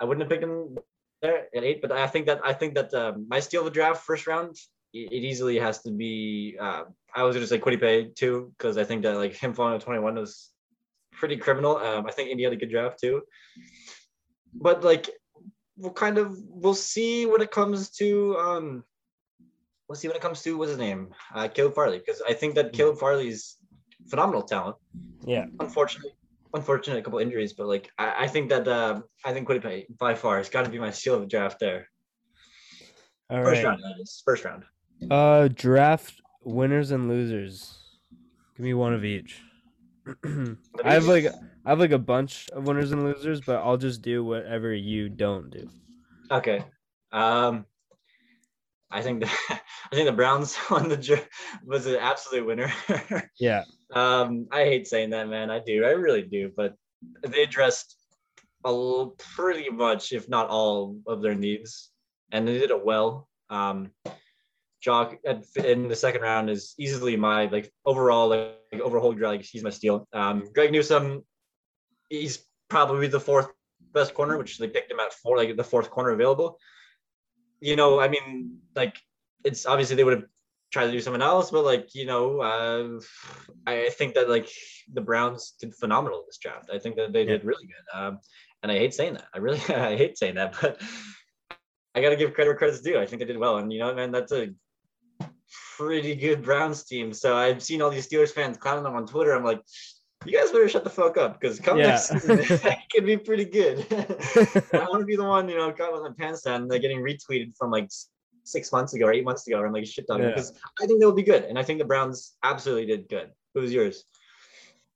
I wouldn't have picked him there at eight, but I think that I think that um, my steal of the draft first round it, easily has to be. Uh, I was gonna say Kwity Paye too because I think that like him falling at 21 was pretty criminal. Um, I think Indy had a good draft too, but like we'll kind of we'll see when it comes to um we'll see when it comes to what's his name uh, Caleb Farley because I think that Caleb Farley's phenomenal talent. Yeah. Unfortunately, unfortunate a couple injuries, but like I, I think that uh, I think Paye by far has got to be my steal of the draft there. All First right. round. First round. Uh, draft winners and losers. Give me one of each. *clears throat* I have like I have like a bunch of winners and losers, but I'll just do whatever you don't do. Okay. Um, I think the *laughs* I think the Browns *laughs* on the was an absolute winner. *laughs* Yeah. um, I hate saying that, man. I do. I really do. But they addressed a pretty much, if not all, of their needs, and they did it well. Um, Jock at, in the second round is easily my like overall like overall like he's my steal. Um, Greg Newsome, he's probably the fourth best corner, which they picked him at four, like the fourth corner available. you know, I mean, like it's obviously they would have tried to do something else, but like you know, uh, I think that like the Browns did phenomenal this draft. I think that they did really good. Um, and I hate saying that. I really *laughs* I hate saying that, but I got to give credit where credit's due. I think they did well, and you know, man, that's a pretty good Browns team. So I've seen all these Steelers fans clowning them on Twitter. I'm like, you guys better shut the fuck up because come yeah. next season, *laughs* it could be pretty good. *laughs* I want to be the one, you know, caught with my pants down, like getting retweeted from like six months ago or eight months ago. I'm like shit dog because I think they'll be good, and I think the Browns absolutely did good. Who's yours?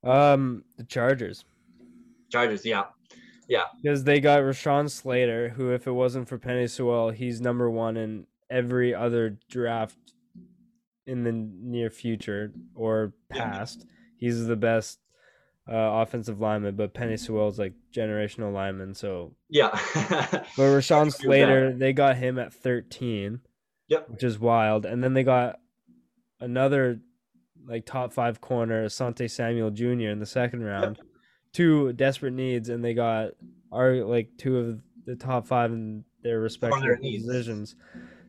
Um, the Chargers. Chargers, yeah. Yeah. Because they got Rashawn Slater, who, if it wasn't for Penei Sewell, he's number one in every other draft in the near future or past. He's the best uh, offensive lineman, but Penei Sewell's like generational lineman. So yeah. *laughs* but Rashawn Slater, they got him at 13. Yep. Which is wild. And then they got another like top five corner, Asante Samuel Jr. in the second round. Yep two desperate needs, and they got are like two of the top five in their respective positions.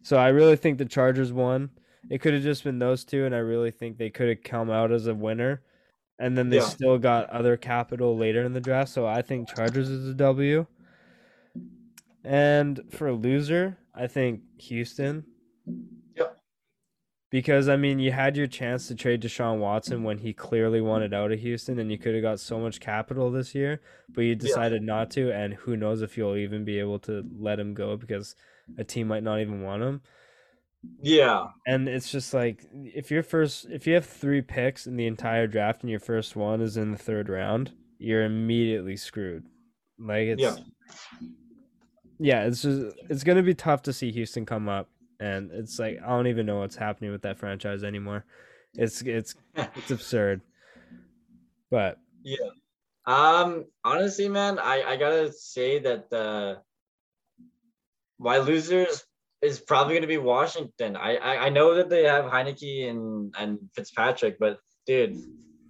So I really think the Chargers won. It could have just been those two, and I really think they could have come out as a winner. And then they yeah. still got other capital later in the draft. So I think Chargers is a W. And for a loser, I think Houston because I mean, you had your chance to trade Deshaun Watson when he clearly wanted out of Houston, and you could have got so much capital this year, but you decided yeah. not to. And who knows if you'll even be able to let him go because a team might not even want him. Yeah, and it's just like if your first, if you have three picks in the entire draft, and your first one is in the third round, you're immediately screwed. Like it's, yeah, yeah it's just it's gonna be tough to see Houston come up and it's like I don't even know what's happening with that franchise anymore. It's it's it's *laughs* absurd. But yeah. Um honestly man, I I got to say that the my losers is probably going to be Washington. I, I I know that they have Heinicke and and Fitzpatrick, but dude,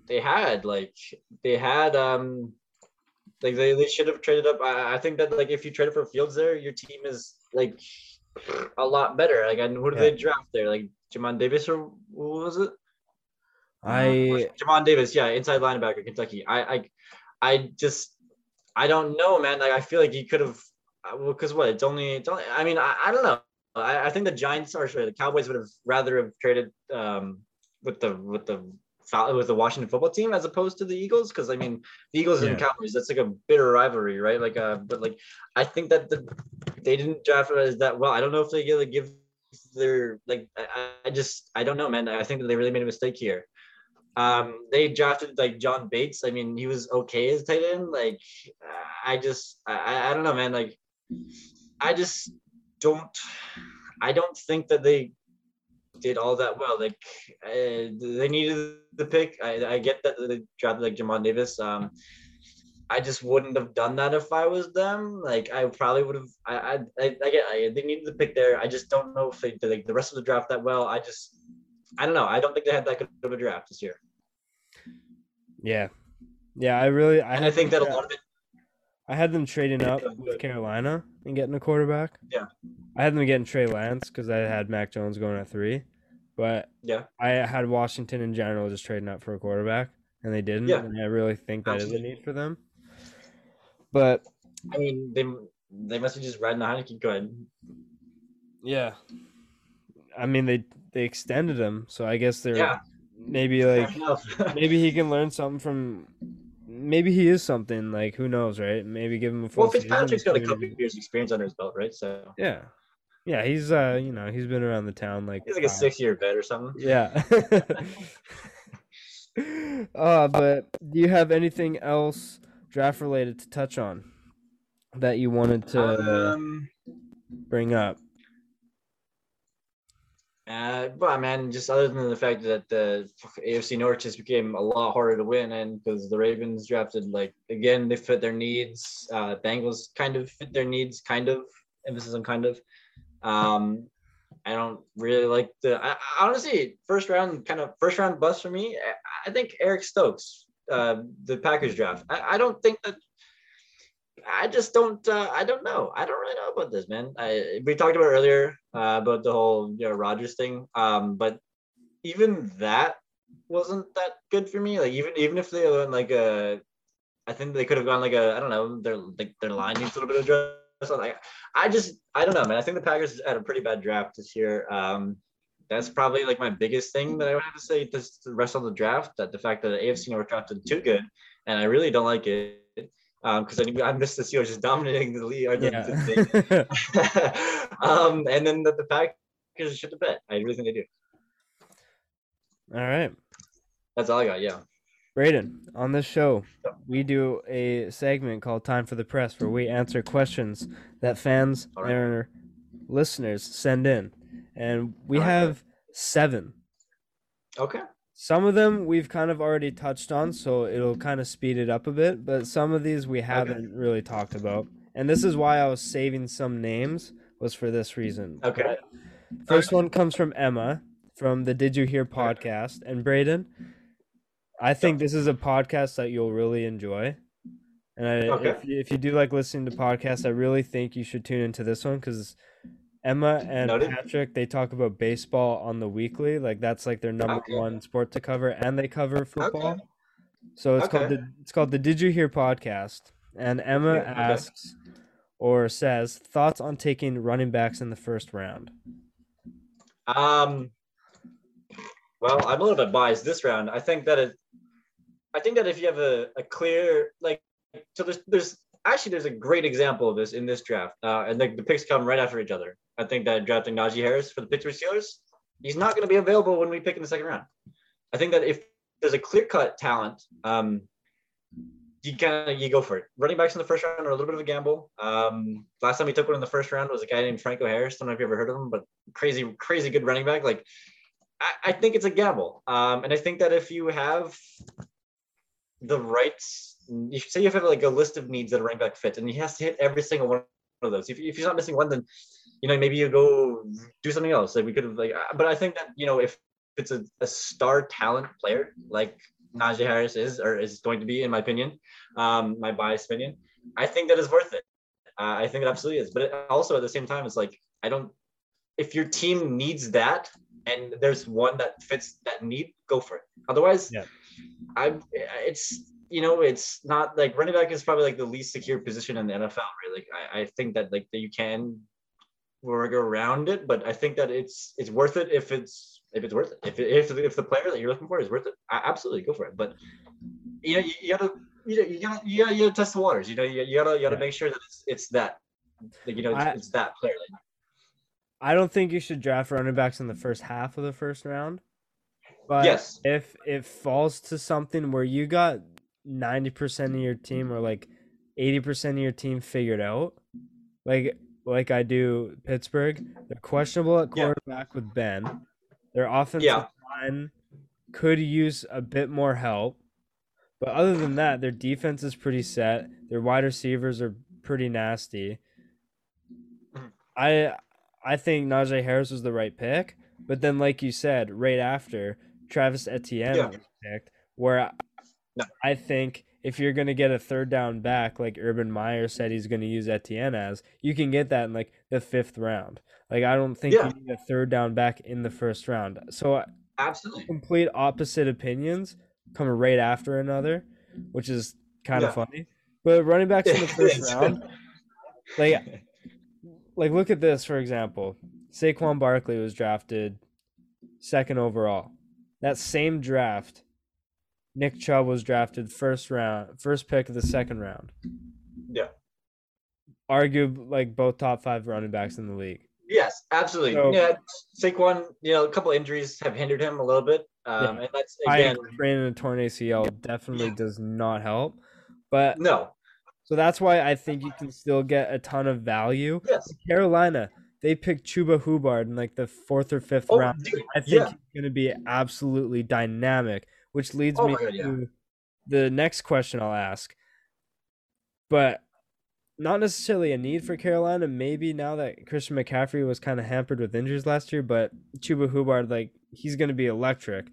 they had like they had um like they, they should have traded up. I, I think that like if you traded for Fields there, your team is like a lot better. Like, and who did yeah. they draft there? Like Jamin Davis or what was it? I Jamin Davis, yeah, inside linebacker, Kentucky. I, I, I just, I don't know, man. Like, I feel like he could have, well, because uh, what? It's only, it's only. I mean, I, I don't know. I, I think the Giants or sorry, the Cowboys would have rather have traded um with the with the with the Washington football team as opposed to the Eagles? Because I mean, the Eagles yeah. and Cowboys, that's like a bitter rivalry, right? Like, uh, but like, I think that the they didn't draft it that well. I don't know if they get give their like. I, I just I don't know, man. I think that they really made a mistake here. Um, they drafted like John Bates. I mean, he was okay as tight end. Like, I just I I don't know, man. Like, I just don't. I don't think that they did all that well. Like uh, they needed the pick. I, I get that they drafted like Jamin Davis. Um, I just wouldn't have done that if I was them. Like I probably would have. I I I, I get. I, they needed the pick there. I just don't know if they did like the rest of the draft that well. I just I don't know. I don't think they had that good of a draft this year. Yeah, yeah. I really. I and I think that a lot of it. I had them trading up with Carolina and getting a quarterback. Yeah. I had them getting Trey Lance because I had Mac Jones going at three. But yeah, I had Washington in general just trading up for a quarterback, and they didn't. Yeah. And I really think that Absolutely. is a need for them. But I mean, they they must have just riding the Heinicke good. Yeah, I mean they they extended him, so I guess they're yeah. maybe like *laughs* maybe he can learn something from. Maybe he is something like who knows, right? Maybe give him a full. Well, Fitzpatrick's got a couple years experience under his belt, right? So yeah, yeah, he's uh, you know, he's been around the town like he's like a six year vet or something. Yeah. *laughs* uh, but do you have anything else draft related to touch on that you wanted to um, bring up? Uh, but man, just other than the fact that the AFC North just became a lot harder to win, and because the Ravens drafted like again, they fit their needs. Uh, Bengals kind of fit their needs, kind of emphasis on kind of. Um, I don't really like the. I, honestly, first round kind of first round bust for me. I, I think Eric Stokes, uh, the Packers draft. I, I don't think that. I just don't. Uh, I don't know. I don't really know about this, man. I, we talked about earlier uh, about the whole you know Rodgers thing, um, but even that wasn't that good for me. Like even even if they went like a, I think they could have gone like a I don't know their like their line needs a little bit of dress. Like I just I don't know, man. I think the Packers had a pretty bad draft this year. Um, that's probably like my biggest thing that I would have to say to the rest of the draft. That the fact that the AFC North drafted too good, and I really don't like it because um, I, I missed the Steelers just dominating the league. Or the, Yeah. the *laughs* *laughs* um, and then the, the Packers should have bet. I really think they do. All right. That's all I got. Yeah. Braden, on this show, we do a segment called Time for the Press where we answer questions that fans right. and listeners send in. And we All right. have seven. Okay. Some of them we've kind of already touched on, so it'll kind of speed it up a bit. But some of these we haven't really talked about. And this is why I was saving some names, was for this reason. Okay. First one comes from Emma from the Did You Hear podcast. And Braden, I think this is a podcast that you'll really enjoy. And I, Okay. if, you, if you do like listening to podcasts, I really think you should tune into this one because Emma and Noted. Patrick they talk about baseball on the weekly. Like that's like their number Okay. one sport to cover, and they cover football. Okay. So it's called the it's called the Did You Hear podcast. And Emma Yeah, okay. asks or says thoughts on taking running backs in the first round. Um. Well, I'm a little bit biased this round. I think that it. I think that if you have a, a clear like, so there's there's actually there's a great example of this in this draft, uh, and the, the picks come right after each other. I think that drafting Najee Harris for the Pittsburgh Steelers, he's not going to be available when we pick in the second round. I think that if there's a clear cut talent, um, you kind of you go for it. Running backs in the first round are a little bit of a gamble. Um, last time we took one in the first round was a guy named Franco Harris. I don't know if you ever heard of him, but crazy, crazy good running back. Like, I, I think it's a gamble. Um, and I think that if you have the rights, you say you have like a list of needs that a running back fits, and he has to hit every single one of those. If, if he's not missing one, then you know maybe you go do something else. Like we could have like, uh, but I think that you know if it's a, a star talent player like Najee Harris is or is going to be, in my opinion, um, my biased opinion, I think that is worth it. Uh, I think it absolutely is. But it, also at the same time, it's like I don't. If your team needs that, and there's one that fits that need, go for it. Otherwise, Yeah. I it's you know it's not like running back is probably like the least secure position in the NFL. Really, like, I, I think that like that you can work around it, but I think that it's it's worth it if it's if it's worth it. If if if the player that you're looking for is worth it, I, absolutely go for it. But you know you, you gotta you, know, you gotta you gotta you gotta test the waters. You know you, you gotta you gotta Yeah. make sure that it's it's that like you know it's, I- it's that player. Like, I don't think you should draft running backs in the first half of the first round. But yes, if it falls to something where you got 90% of your team or like 80% of your team figured out, like like I do Pittsburgh, they're questionable at Yeah. quarterback with Ben. Their offensive Yeah. line could use a bit more help. But other than that, their defense is pretty set. Their wide receivers are pretty nasty. Mhm. I I think Najee Harris was the right pick, but then like you said, right after Travis Etienne Yeah. was picked, where I, No. I think if you're gonna get a third down back, like Urban Meyer said he's gonna use Etienne as, you can get that in like the fifth round. Like I don't think Yeah. you need a third down back in the first round. So uh, absolutely. complete opposite opinions come right after another, which is kind of funny. But running backs in the *laughs* first round, like like look at this for example. Saquon Barkley was drafted second overall. That same draft, Nick Chubb was drafted first round, first pick of the second round. Yeah. Argue like both top five running backs in the league. Yes, absolutely. So- yeah, Saquon, you know, a couple injuries have hindered him a little bit. Um, and that's I again, and a torn ACL definitely does not help. But no. so that's why I think you can still get a ton of value. Yes. Carolina, they picked Chuba Hubbard in like the fourth or fifth Oh, round. dude, I think yeah. he's going to be absolutely dynamic, which leads Oh me God, yeah. to the next question I'll ask. But not necessarily a need for Carolina. Maybe now that Christian McCaffrey was kind of hampered with injuries last year, but Chuba Hubbard, like he's going to be electric.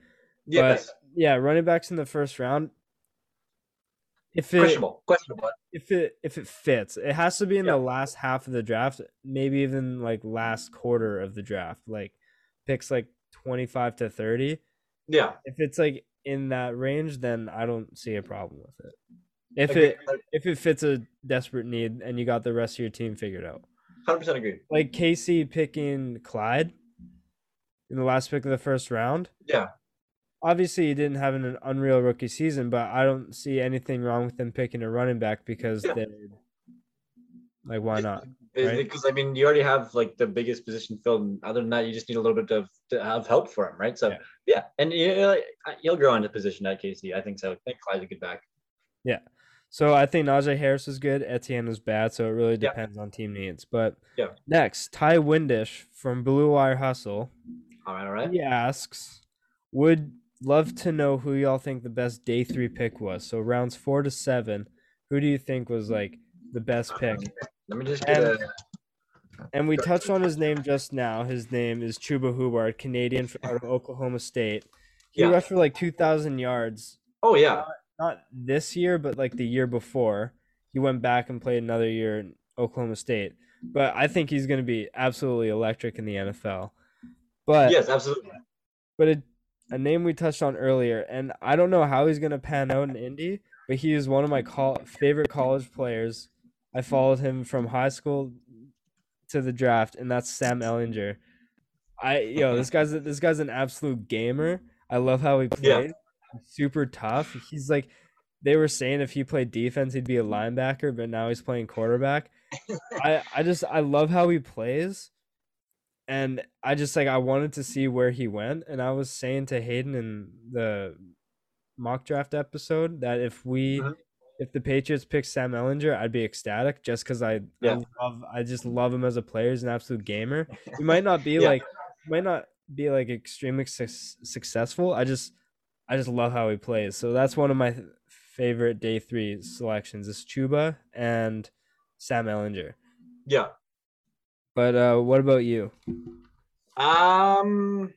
Yes. Yeah, running backs in the first round. if it questionable, questionable. if it if it fits, it has to be in Yeah. the last half of the draft, maybe even like last quarter of the draft, like picks like twenty five to thirty. Yeah, If it's like in that range, then I don't see a problem with it. If agree. it if it fits a desperate need and you got the rest of your team figured out. hundred percent agree. Like Casey picking Clyde in the last pick of the first round. Yeah, Obviously, he didn't have an unreal rookie season, but I don't see anything wrong with them picking a running back because Yeah. they like why not? Right. because I mean, you already have like the biggest position filled. And other than that, you just need a little bit of to have help for him, right? So Yeah. yeah, and you know, he'll grow into position at KC. I think so. I think Clyde's a good back. Yeah. So I think Najee Harris is good. Etienne is bad, so it really Yeah. depends on team needs. But Yeah. next, Ty Windish from Blue Wire Hustle. All right, all right. He asks, "Would love to know who y'all think the best day three pick was. So rounds four to seven, who do you think was like the best pick?" Let me just get And- a. And we touched on his name just now. His name is Chuba Hubbard, Canadian out of Oklahoma State. He Yeah. rushed for like two thousand yards. Oh yeah, Not this year, but like the year before. He went back and played another year in Oklahoma State. But I think he's going to be absolutely electric in the NFL. But yes, absolutely. but a, a name we touched on earlier, and I don't know how he's gonna pan out in Indy, but he is one of my favorite college players. I followed him from high school to the draft, and that's Sam Ehlinger. I yo, this guy's this guy's an absolute gamer. I love how he plays. Yeah. Super tough. He's like they were saying if he played defense, he'd be a linebacker, but now he's playing quarterback. *laughs* I I just I love how he plays and I just like I wanted to see where he went, and I was saying to Hayden in the mock draft episode that if we Mhm. If the Patriots pick Sam Ehlinger, I'd be ecstatic just because I, Yeah. I love I just love him as a player. He's an absolute gamer. *laughs* He might not be Yeah. like might not be like extremely su- successful. I just I just love how he plays. So that's one of my favorite day three selections is Chuba and Sam Ehlinger. Yeah. But uh, what about you? Um,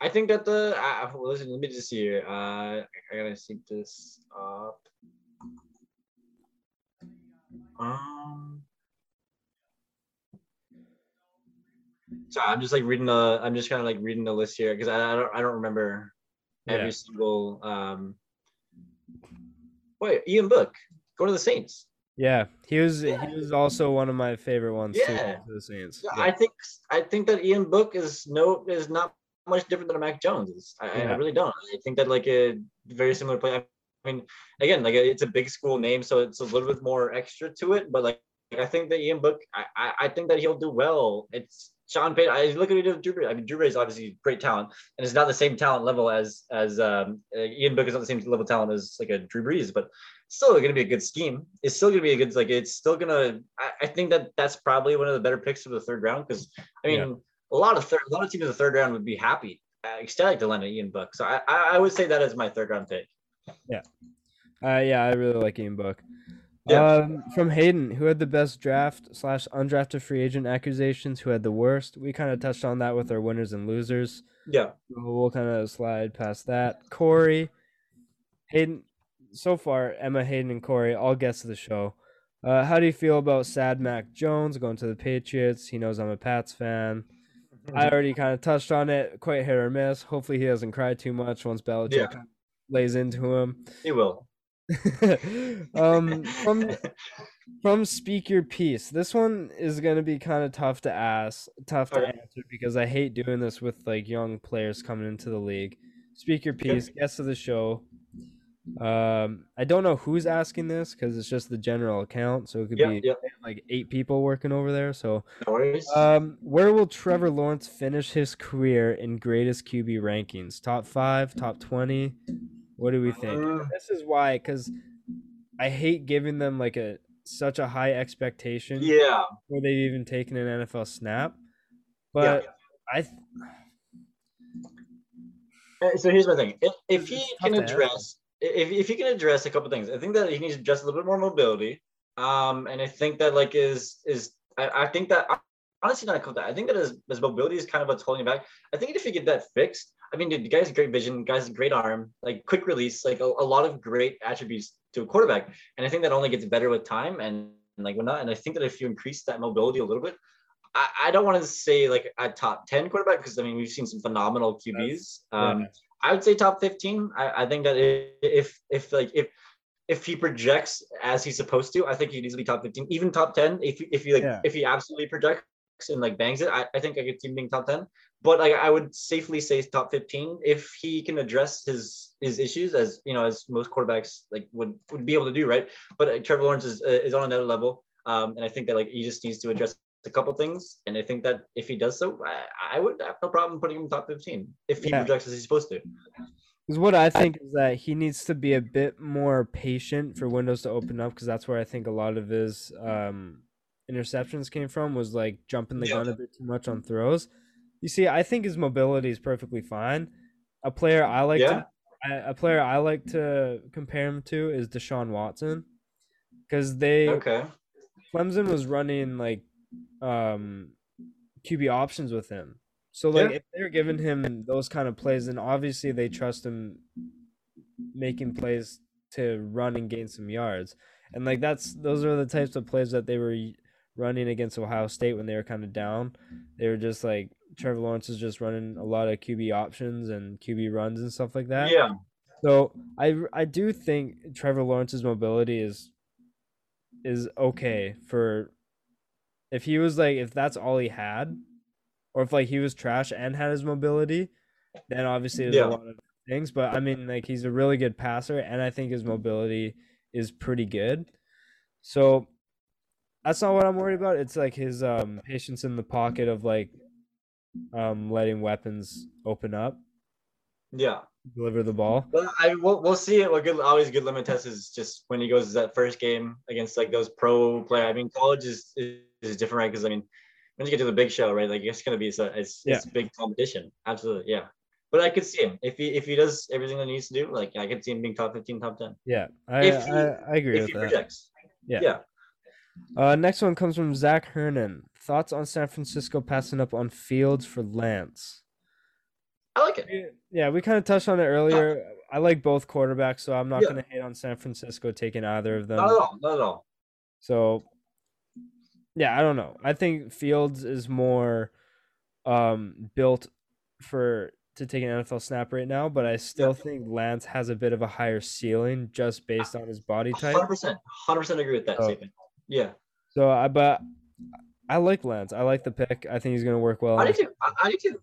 I think that the uh, well, listen. Let me just see here. Uh, I gotta sync this up. Um. So I'm just like reading the. I'm just kind of like reading the list here because I, I don't. I don't remember every Yeah. single. Um. Wait, Ian Book, go to the Saints. Yeah, he was Yeah. he was also one of my favorite ones Yeah. too the Saints. Yeah. I think I think that Ian Book is no is not much different than a Mac Jones. I, I really don't. I think that like a very similar play. I mean, again, like it's a big school name, so it's a little bit more extra to it. But like I think that Ian Book, I I, I think that he'll do well. It's Sean Payton. I look at what he did with Drew Brees. I mean, Drew Brees is obviously great talent, and it's not the same talent level as as um, uh, Ian Book is not the same level of talent as like a Drew Brees, but still going to be a good scheme. It's still going to be a good like it's still going to. I think that that's probably one of the better picks for the third round because I mean Yeah. a lot of third a lot of teams in the third round would be happy, ecstatic to land an Ian Book. So I, I I would say that as my third round pick. Uh, yeah, I really like Ian Book. Yeah. Um, from Hayden, who had the best draft slash undrafted free agent accusations? Who had the worst? We kind of touched on that with our winners and losers. Yeah. So We'll kind of slide past that. Corey, Hayden. So far, Emma, Hayden, and Corey, all guests of the show. Uh, how do you feel about Sad Mac Jones going to the Patriots? He knows I'm a Pats fan. I already kind of touched on it, quite hit or miss. Hopefully, he doesn't cry too much once Belichick Yeah. Kind of lays into him. he will. *laughs* um, from from Speak Your Piece, this one is gonna be kind of tough to ask, tough to Okay. answer because I hate doing this with like young players coming into the league. Speak Your Okay. Piece, guest of the show. Um, I don't know who's asking this because it's just the general account, so it could be like eight people working over there. So No um, where will Trevor Lawrence finish his career in greatest QB rankings? Top five, top twenty? What do we think? Mm. This is why, because I hate giving them like a such a high expectation yeah. before they've even taken an NFL snap. Yeah. But I, th- Uh, So here's my thing. If, if he can address, if, if he can address a couple things, I think that he needs to address a little bit more mobility. Um, and I think that like is is I, I think that honestly not called that. I think that his, his mobility is kind of what's holding him back. I think if you get that fixed, I mean, dude, the guy's great vision, guy's great arm, like quick release, like a, a, lot of great attributes to a quarterback. And I think that only gets better with time and, and like not. And I think that if you increase that mobility a little bit, I, I don't want to say like a top 10 quarterback because I mean we've seen some phenomenal QBs. Um, I would say top 15. I, I think that if if like if if he projects as he's supposed to, I think he'd easily top 15, even top 10. If if he like yeah. if he absolutely projects and like bangs it, I, I think I could see him being top 10. But like I would safely say top 15 if he can address his his issues as you know as most quarterbacks like would would be able to do, right? But uh, Trevor Lawrence is uh, is on another level. Um, and I think that like he just needs to address a couple things, and I think that if he does so, I, I would have no problem putting him top fifteen if he yeah. projects as he's supposed to. Because what I think is that he needs to be a bit more patient for windows to open up, because that's where I think a lot of his um, interceptions came from was like jumping the yeah. gun a bit too much on throws. You see, I think his mobility is perfectly fine. A player I like yeah. to, a player I like to compare him to is Deshaun Watson, because they okay. Clemson was running like um QB options with him. So like yeah. if they're giving him those kind of plays, then obviously they trust him making plays to run and gain some yards. And like that's those are the types of plays that they were running against Ohio State when they were kind of down. They were just like Trevor Lawrence is just running a lot of QB options and QB runs and stuff like that. Yeah. So I I do think Trevor Lawrence's mobility is is okay for if he was like if that's all he had, or if like he was trash and had his mobility, then obviously there's yeah. a lot of things. But I mean, like he's a really good passer, and I think his mobility is pretty good. So that's not what I'm worried about. It's like his um patience in the pocket of like um letting weapons open up. Yeah. Deliver the ball. Well, I we'll, we'll see it. What good always good limit test is just when he goes that first game against like those pro player. I mean, college is, is is different, right? Because I mean, when you get to the big show, right? Like it's gonna be it's, it's, yeah. it's big competition. Absolutely, yeah. But I could see him if he if he does everything that he needs to do. Like I could see him being top fifteen, top ten. Yeah, I if he, I, I agree if with he that. projects. Yeah. Yeah. Uh, next one comes from Zach Hernan. Thoughts on San Francisco passing up on Fields for Lance? I like it. Yeah, we kind of touched on it earlier. I like both quarterbacks, so I'm not yeah. going to hate on San Francisco taking either of them. Not at all. Not at all. So yeah, I don't know. I think Fields is more um, built for to take an NFL snap right now, but I still yeah. think Lance has a bit of a higher ceiling just based on his body type. Hundred percent, hundred percent agree with that so, statement. Yeah. So I but I like Lance. I like the pick. I think he's going to work well. I do too. I do too.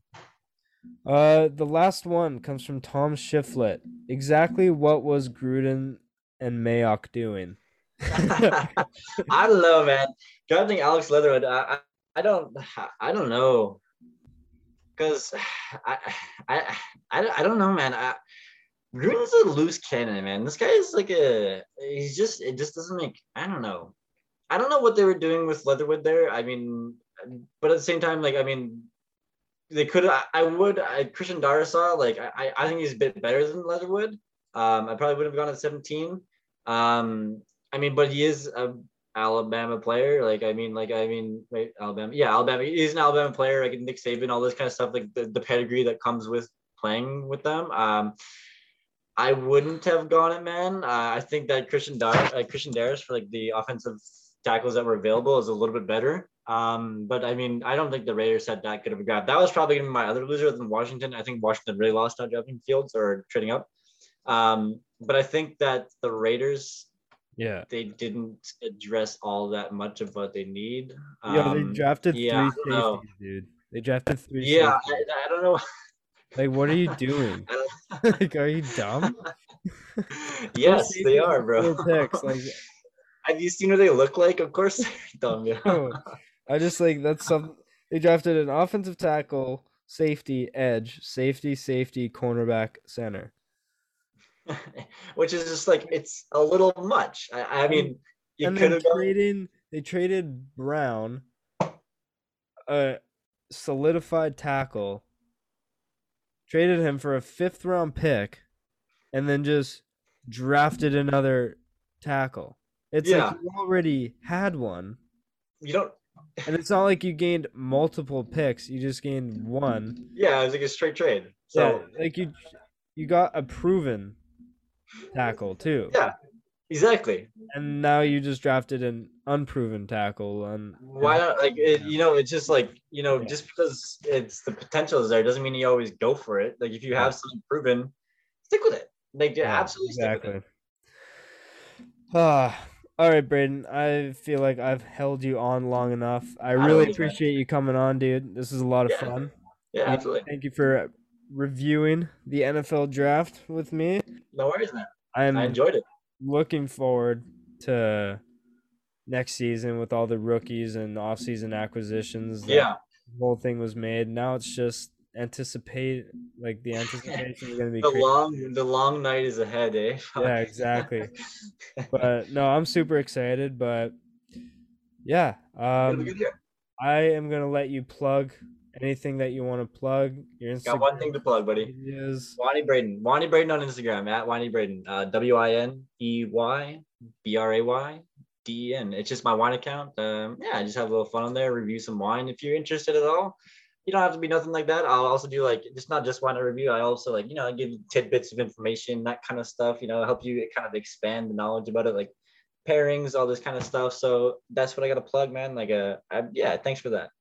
Uh, the last one comes from Tom Shiflett. Exactly what was Gruden and Mayock doing? *laughs* I don't know, man. Drafting Alex Leatherwood, I, I, don't, I don't know, because I, I, I, I don't know, man. I, Gruden's a loose cannon, man. This guy is like a, he's just, it just doesn't make, I don't know. I don't know what they were doing with Leatherwood there. I mean, but at the same time, like, I mean, they could, I, I would, I, Christian Darrisaw, like, I, I think he's a bit better than Leatherwood. Um, I probably would have gone at 17. Um, I mean, but he is a Alabama player. Like, I mean, like, I mean, wait, Alabama. Yeah, Alabama. He's an Alabama player. Like Nick Saban, all this kind of stuff. Like the, the pedigree that comes with playing with them. Um, I wouldn't have gone it, man. Uh, I think that Christian Dar- uh, Christian Darris for like the offensive tackles that were available is a little bit better. Um, but I mean, I don't think the Raiders had that good of a grab. That was probably gonna be my other loser than Washington. I think Washington really lost on jumping fields or trading up. Um, but I think that the Raiders yeah. They didn't address all that much of what they need. Yeah, um, they drafted yeah, three safeties, dude. They drafted three. Yeah, I, I, don't know. Like, what are you doing? *laughs* *laughs* like, are you dumb? *laughs* yes, they are, bro. Picks, like, have you seen what they look like? Of course, *laughs* dumb. I just like that's some. They drafted an offensive tackle, safety, edge, safety, safety, cornerback, center. *laughs* which is just like it's a little much. I, I mean, you could have traded. They traded Brown, a solidified tackle, traded him for a fifth round pick, and then just drafted another tackle. It's yeah. like you already had one. You don't. and it's not like you gained multiple picks. You just gained one. Yeah, it was like a straight trade. So yeah, like you, you got a proven tackle too. Yeah, exactly. And now you just drafted an unproven tackle. And why not? Like it, you know, it's just like you know, yeah. just because it's the potential is there doesn't mean you always go for it. Like if you have something proven, stick with it. Like yeah, absolutely exactly. Ah. All right, Braden. I feel like I've held you on long enough. I really appreciate you coming on, dude. This is a lot of yeah. fun. Yeah, absolutely. Thank you for reviewing the NFL draft with me. No worries, man. I'm I enjoyed it. Looking forward to next season with all the rookies and off-season acquisitions. Yeah. The whole thing was made. Now it's just anticipate like the anticipation is gonna be *laughs* the crazy. long the long night is ahead, eh? *laughs* yeah, exactly. *laughs* but no, I'm super excited. But yeah, um, I am gonna let you plug anything that you want to plug. Your Instagram. Got one thing to plug, buddy. Is Winey Brayden. Winey Brayden on Instagram at Winey Brayden. Uh, w I N E Y B R A Y D E N. It's just my wine account. Um, yeah, I just have a little fun on there. Review some wine if you're interested at all you don't have to be nothing like that. I'll also do like just not just wine review. I also like you know give tidbits of information, that kind of stuff. You know, help you kind of expand the knowledge about it, like pairings, all this kind of stuff. So that's what I got to plug, man. Like, uh, I, yeah, thanks for that.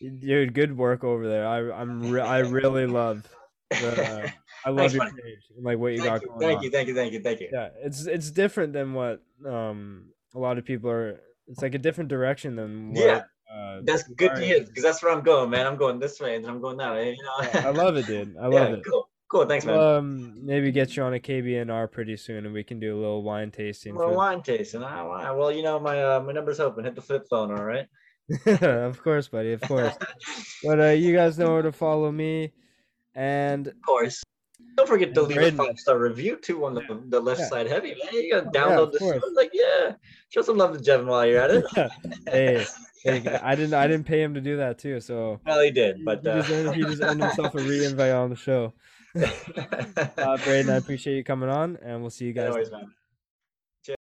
Dude, good work over there. I I'm re- I really love. The, uh, *laughs* I love your page, like what you thank got you, going thank on. you, thank you, thank you, thank you. Yeah, it's it's different than what um a lot of people are. It's like a different direction than what, yeah uh, that's good to hear because that's where I'm going, man. I'm going this way and I'm going that way. You know. I love it, dude. I *laughs* love yeah, it. Cool. Cool. Thanks, man. Um, maybe get you on a KBNR pretty soon, and we can do a little wine tasting. Well, wine tasting. Ah, well, you know my uh, my number's open. Hit the flip phone. All right. *laughs* of course, buddy. Of course. *laughs* but uh, you guys know where to follow me, and of course. Don't forget to leave a five star review too on the, yeah. the left yeah. side heavy, man. You gotta download yeah, the show. Like, yeah, show some love to Jevin while you're at it. hey, I *laughs* didn't. I didn't pay him to do that too. So well, he did, but he, uh... just, earned, he just earned *laughs* himself a re-invite on the show. *laughs* uh, Braden, I appreciate you coming on, and we'll see you guys. Anyways, man.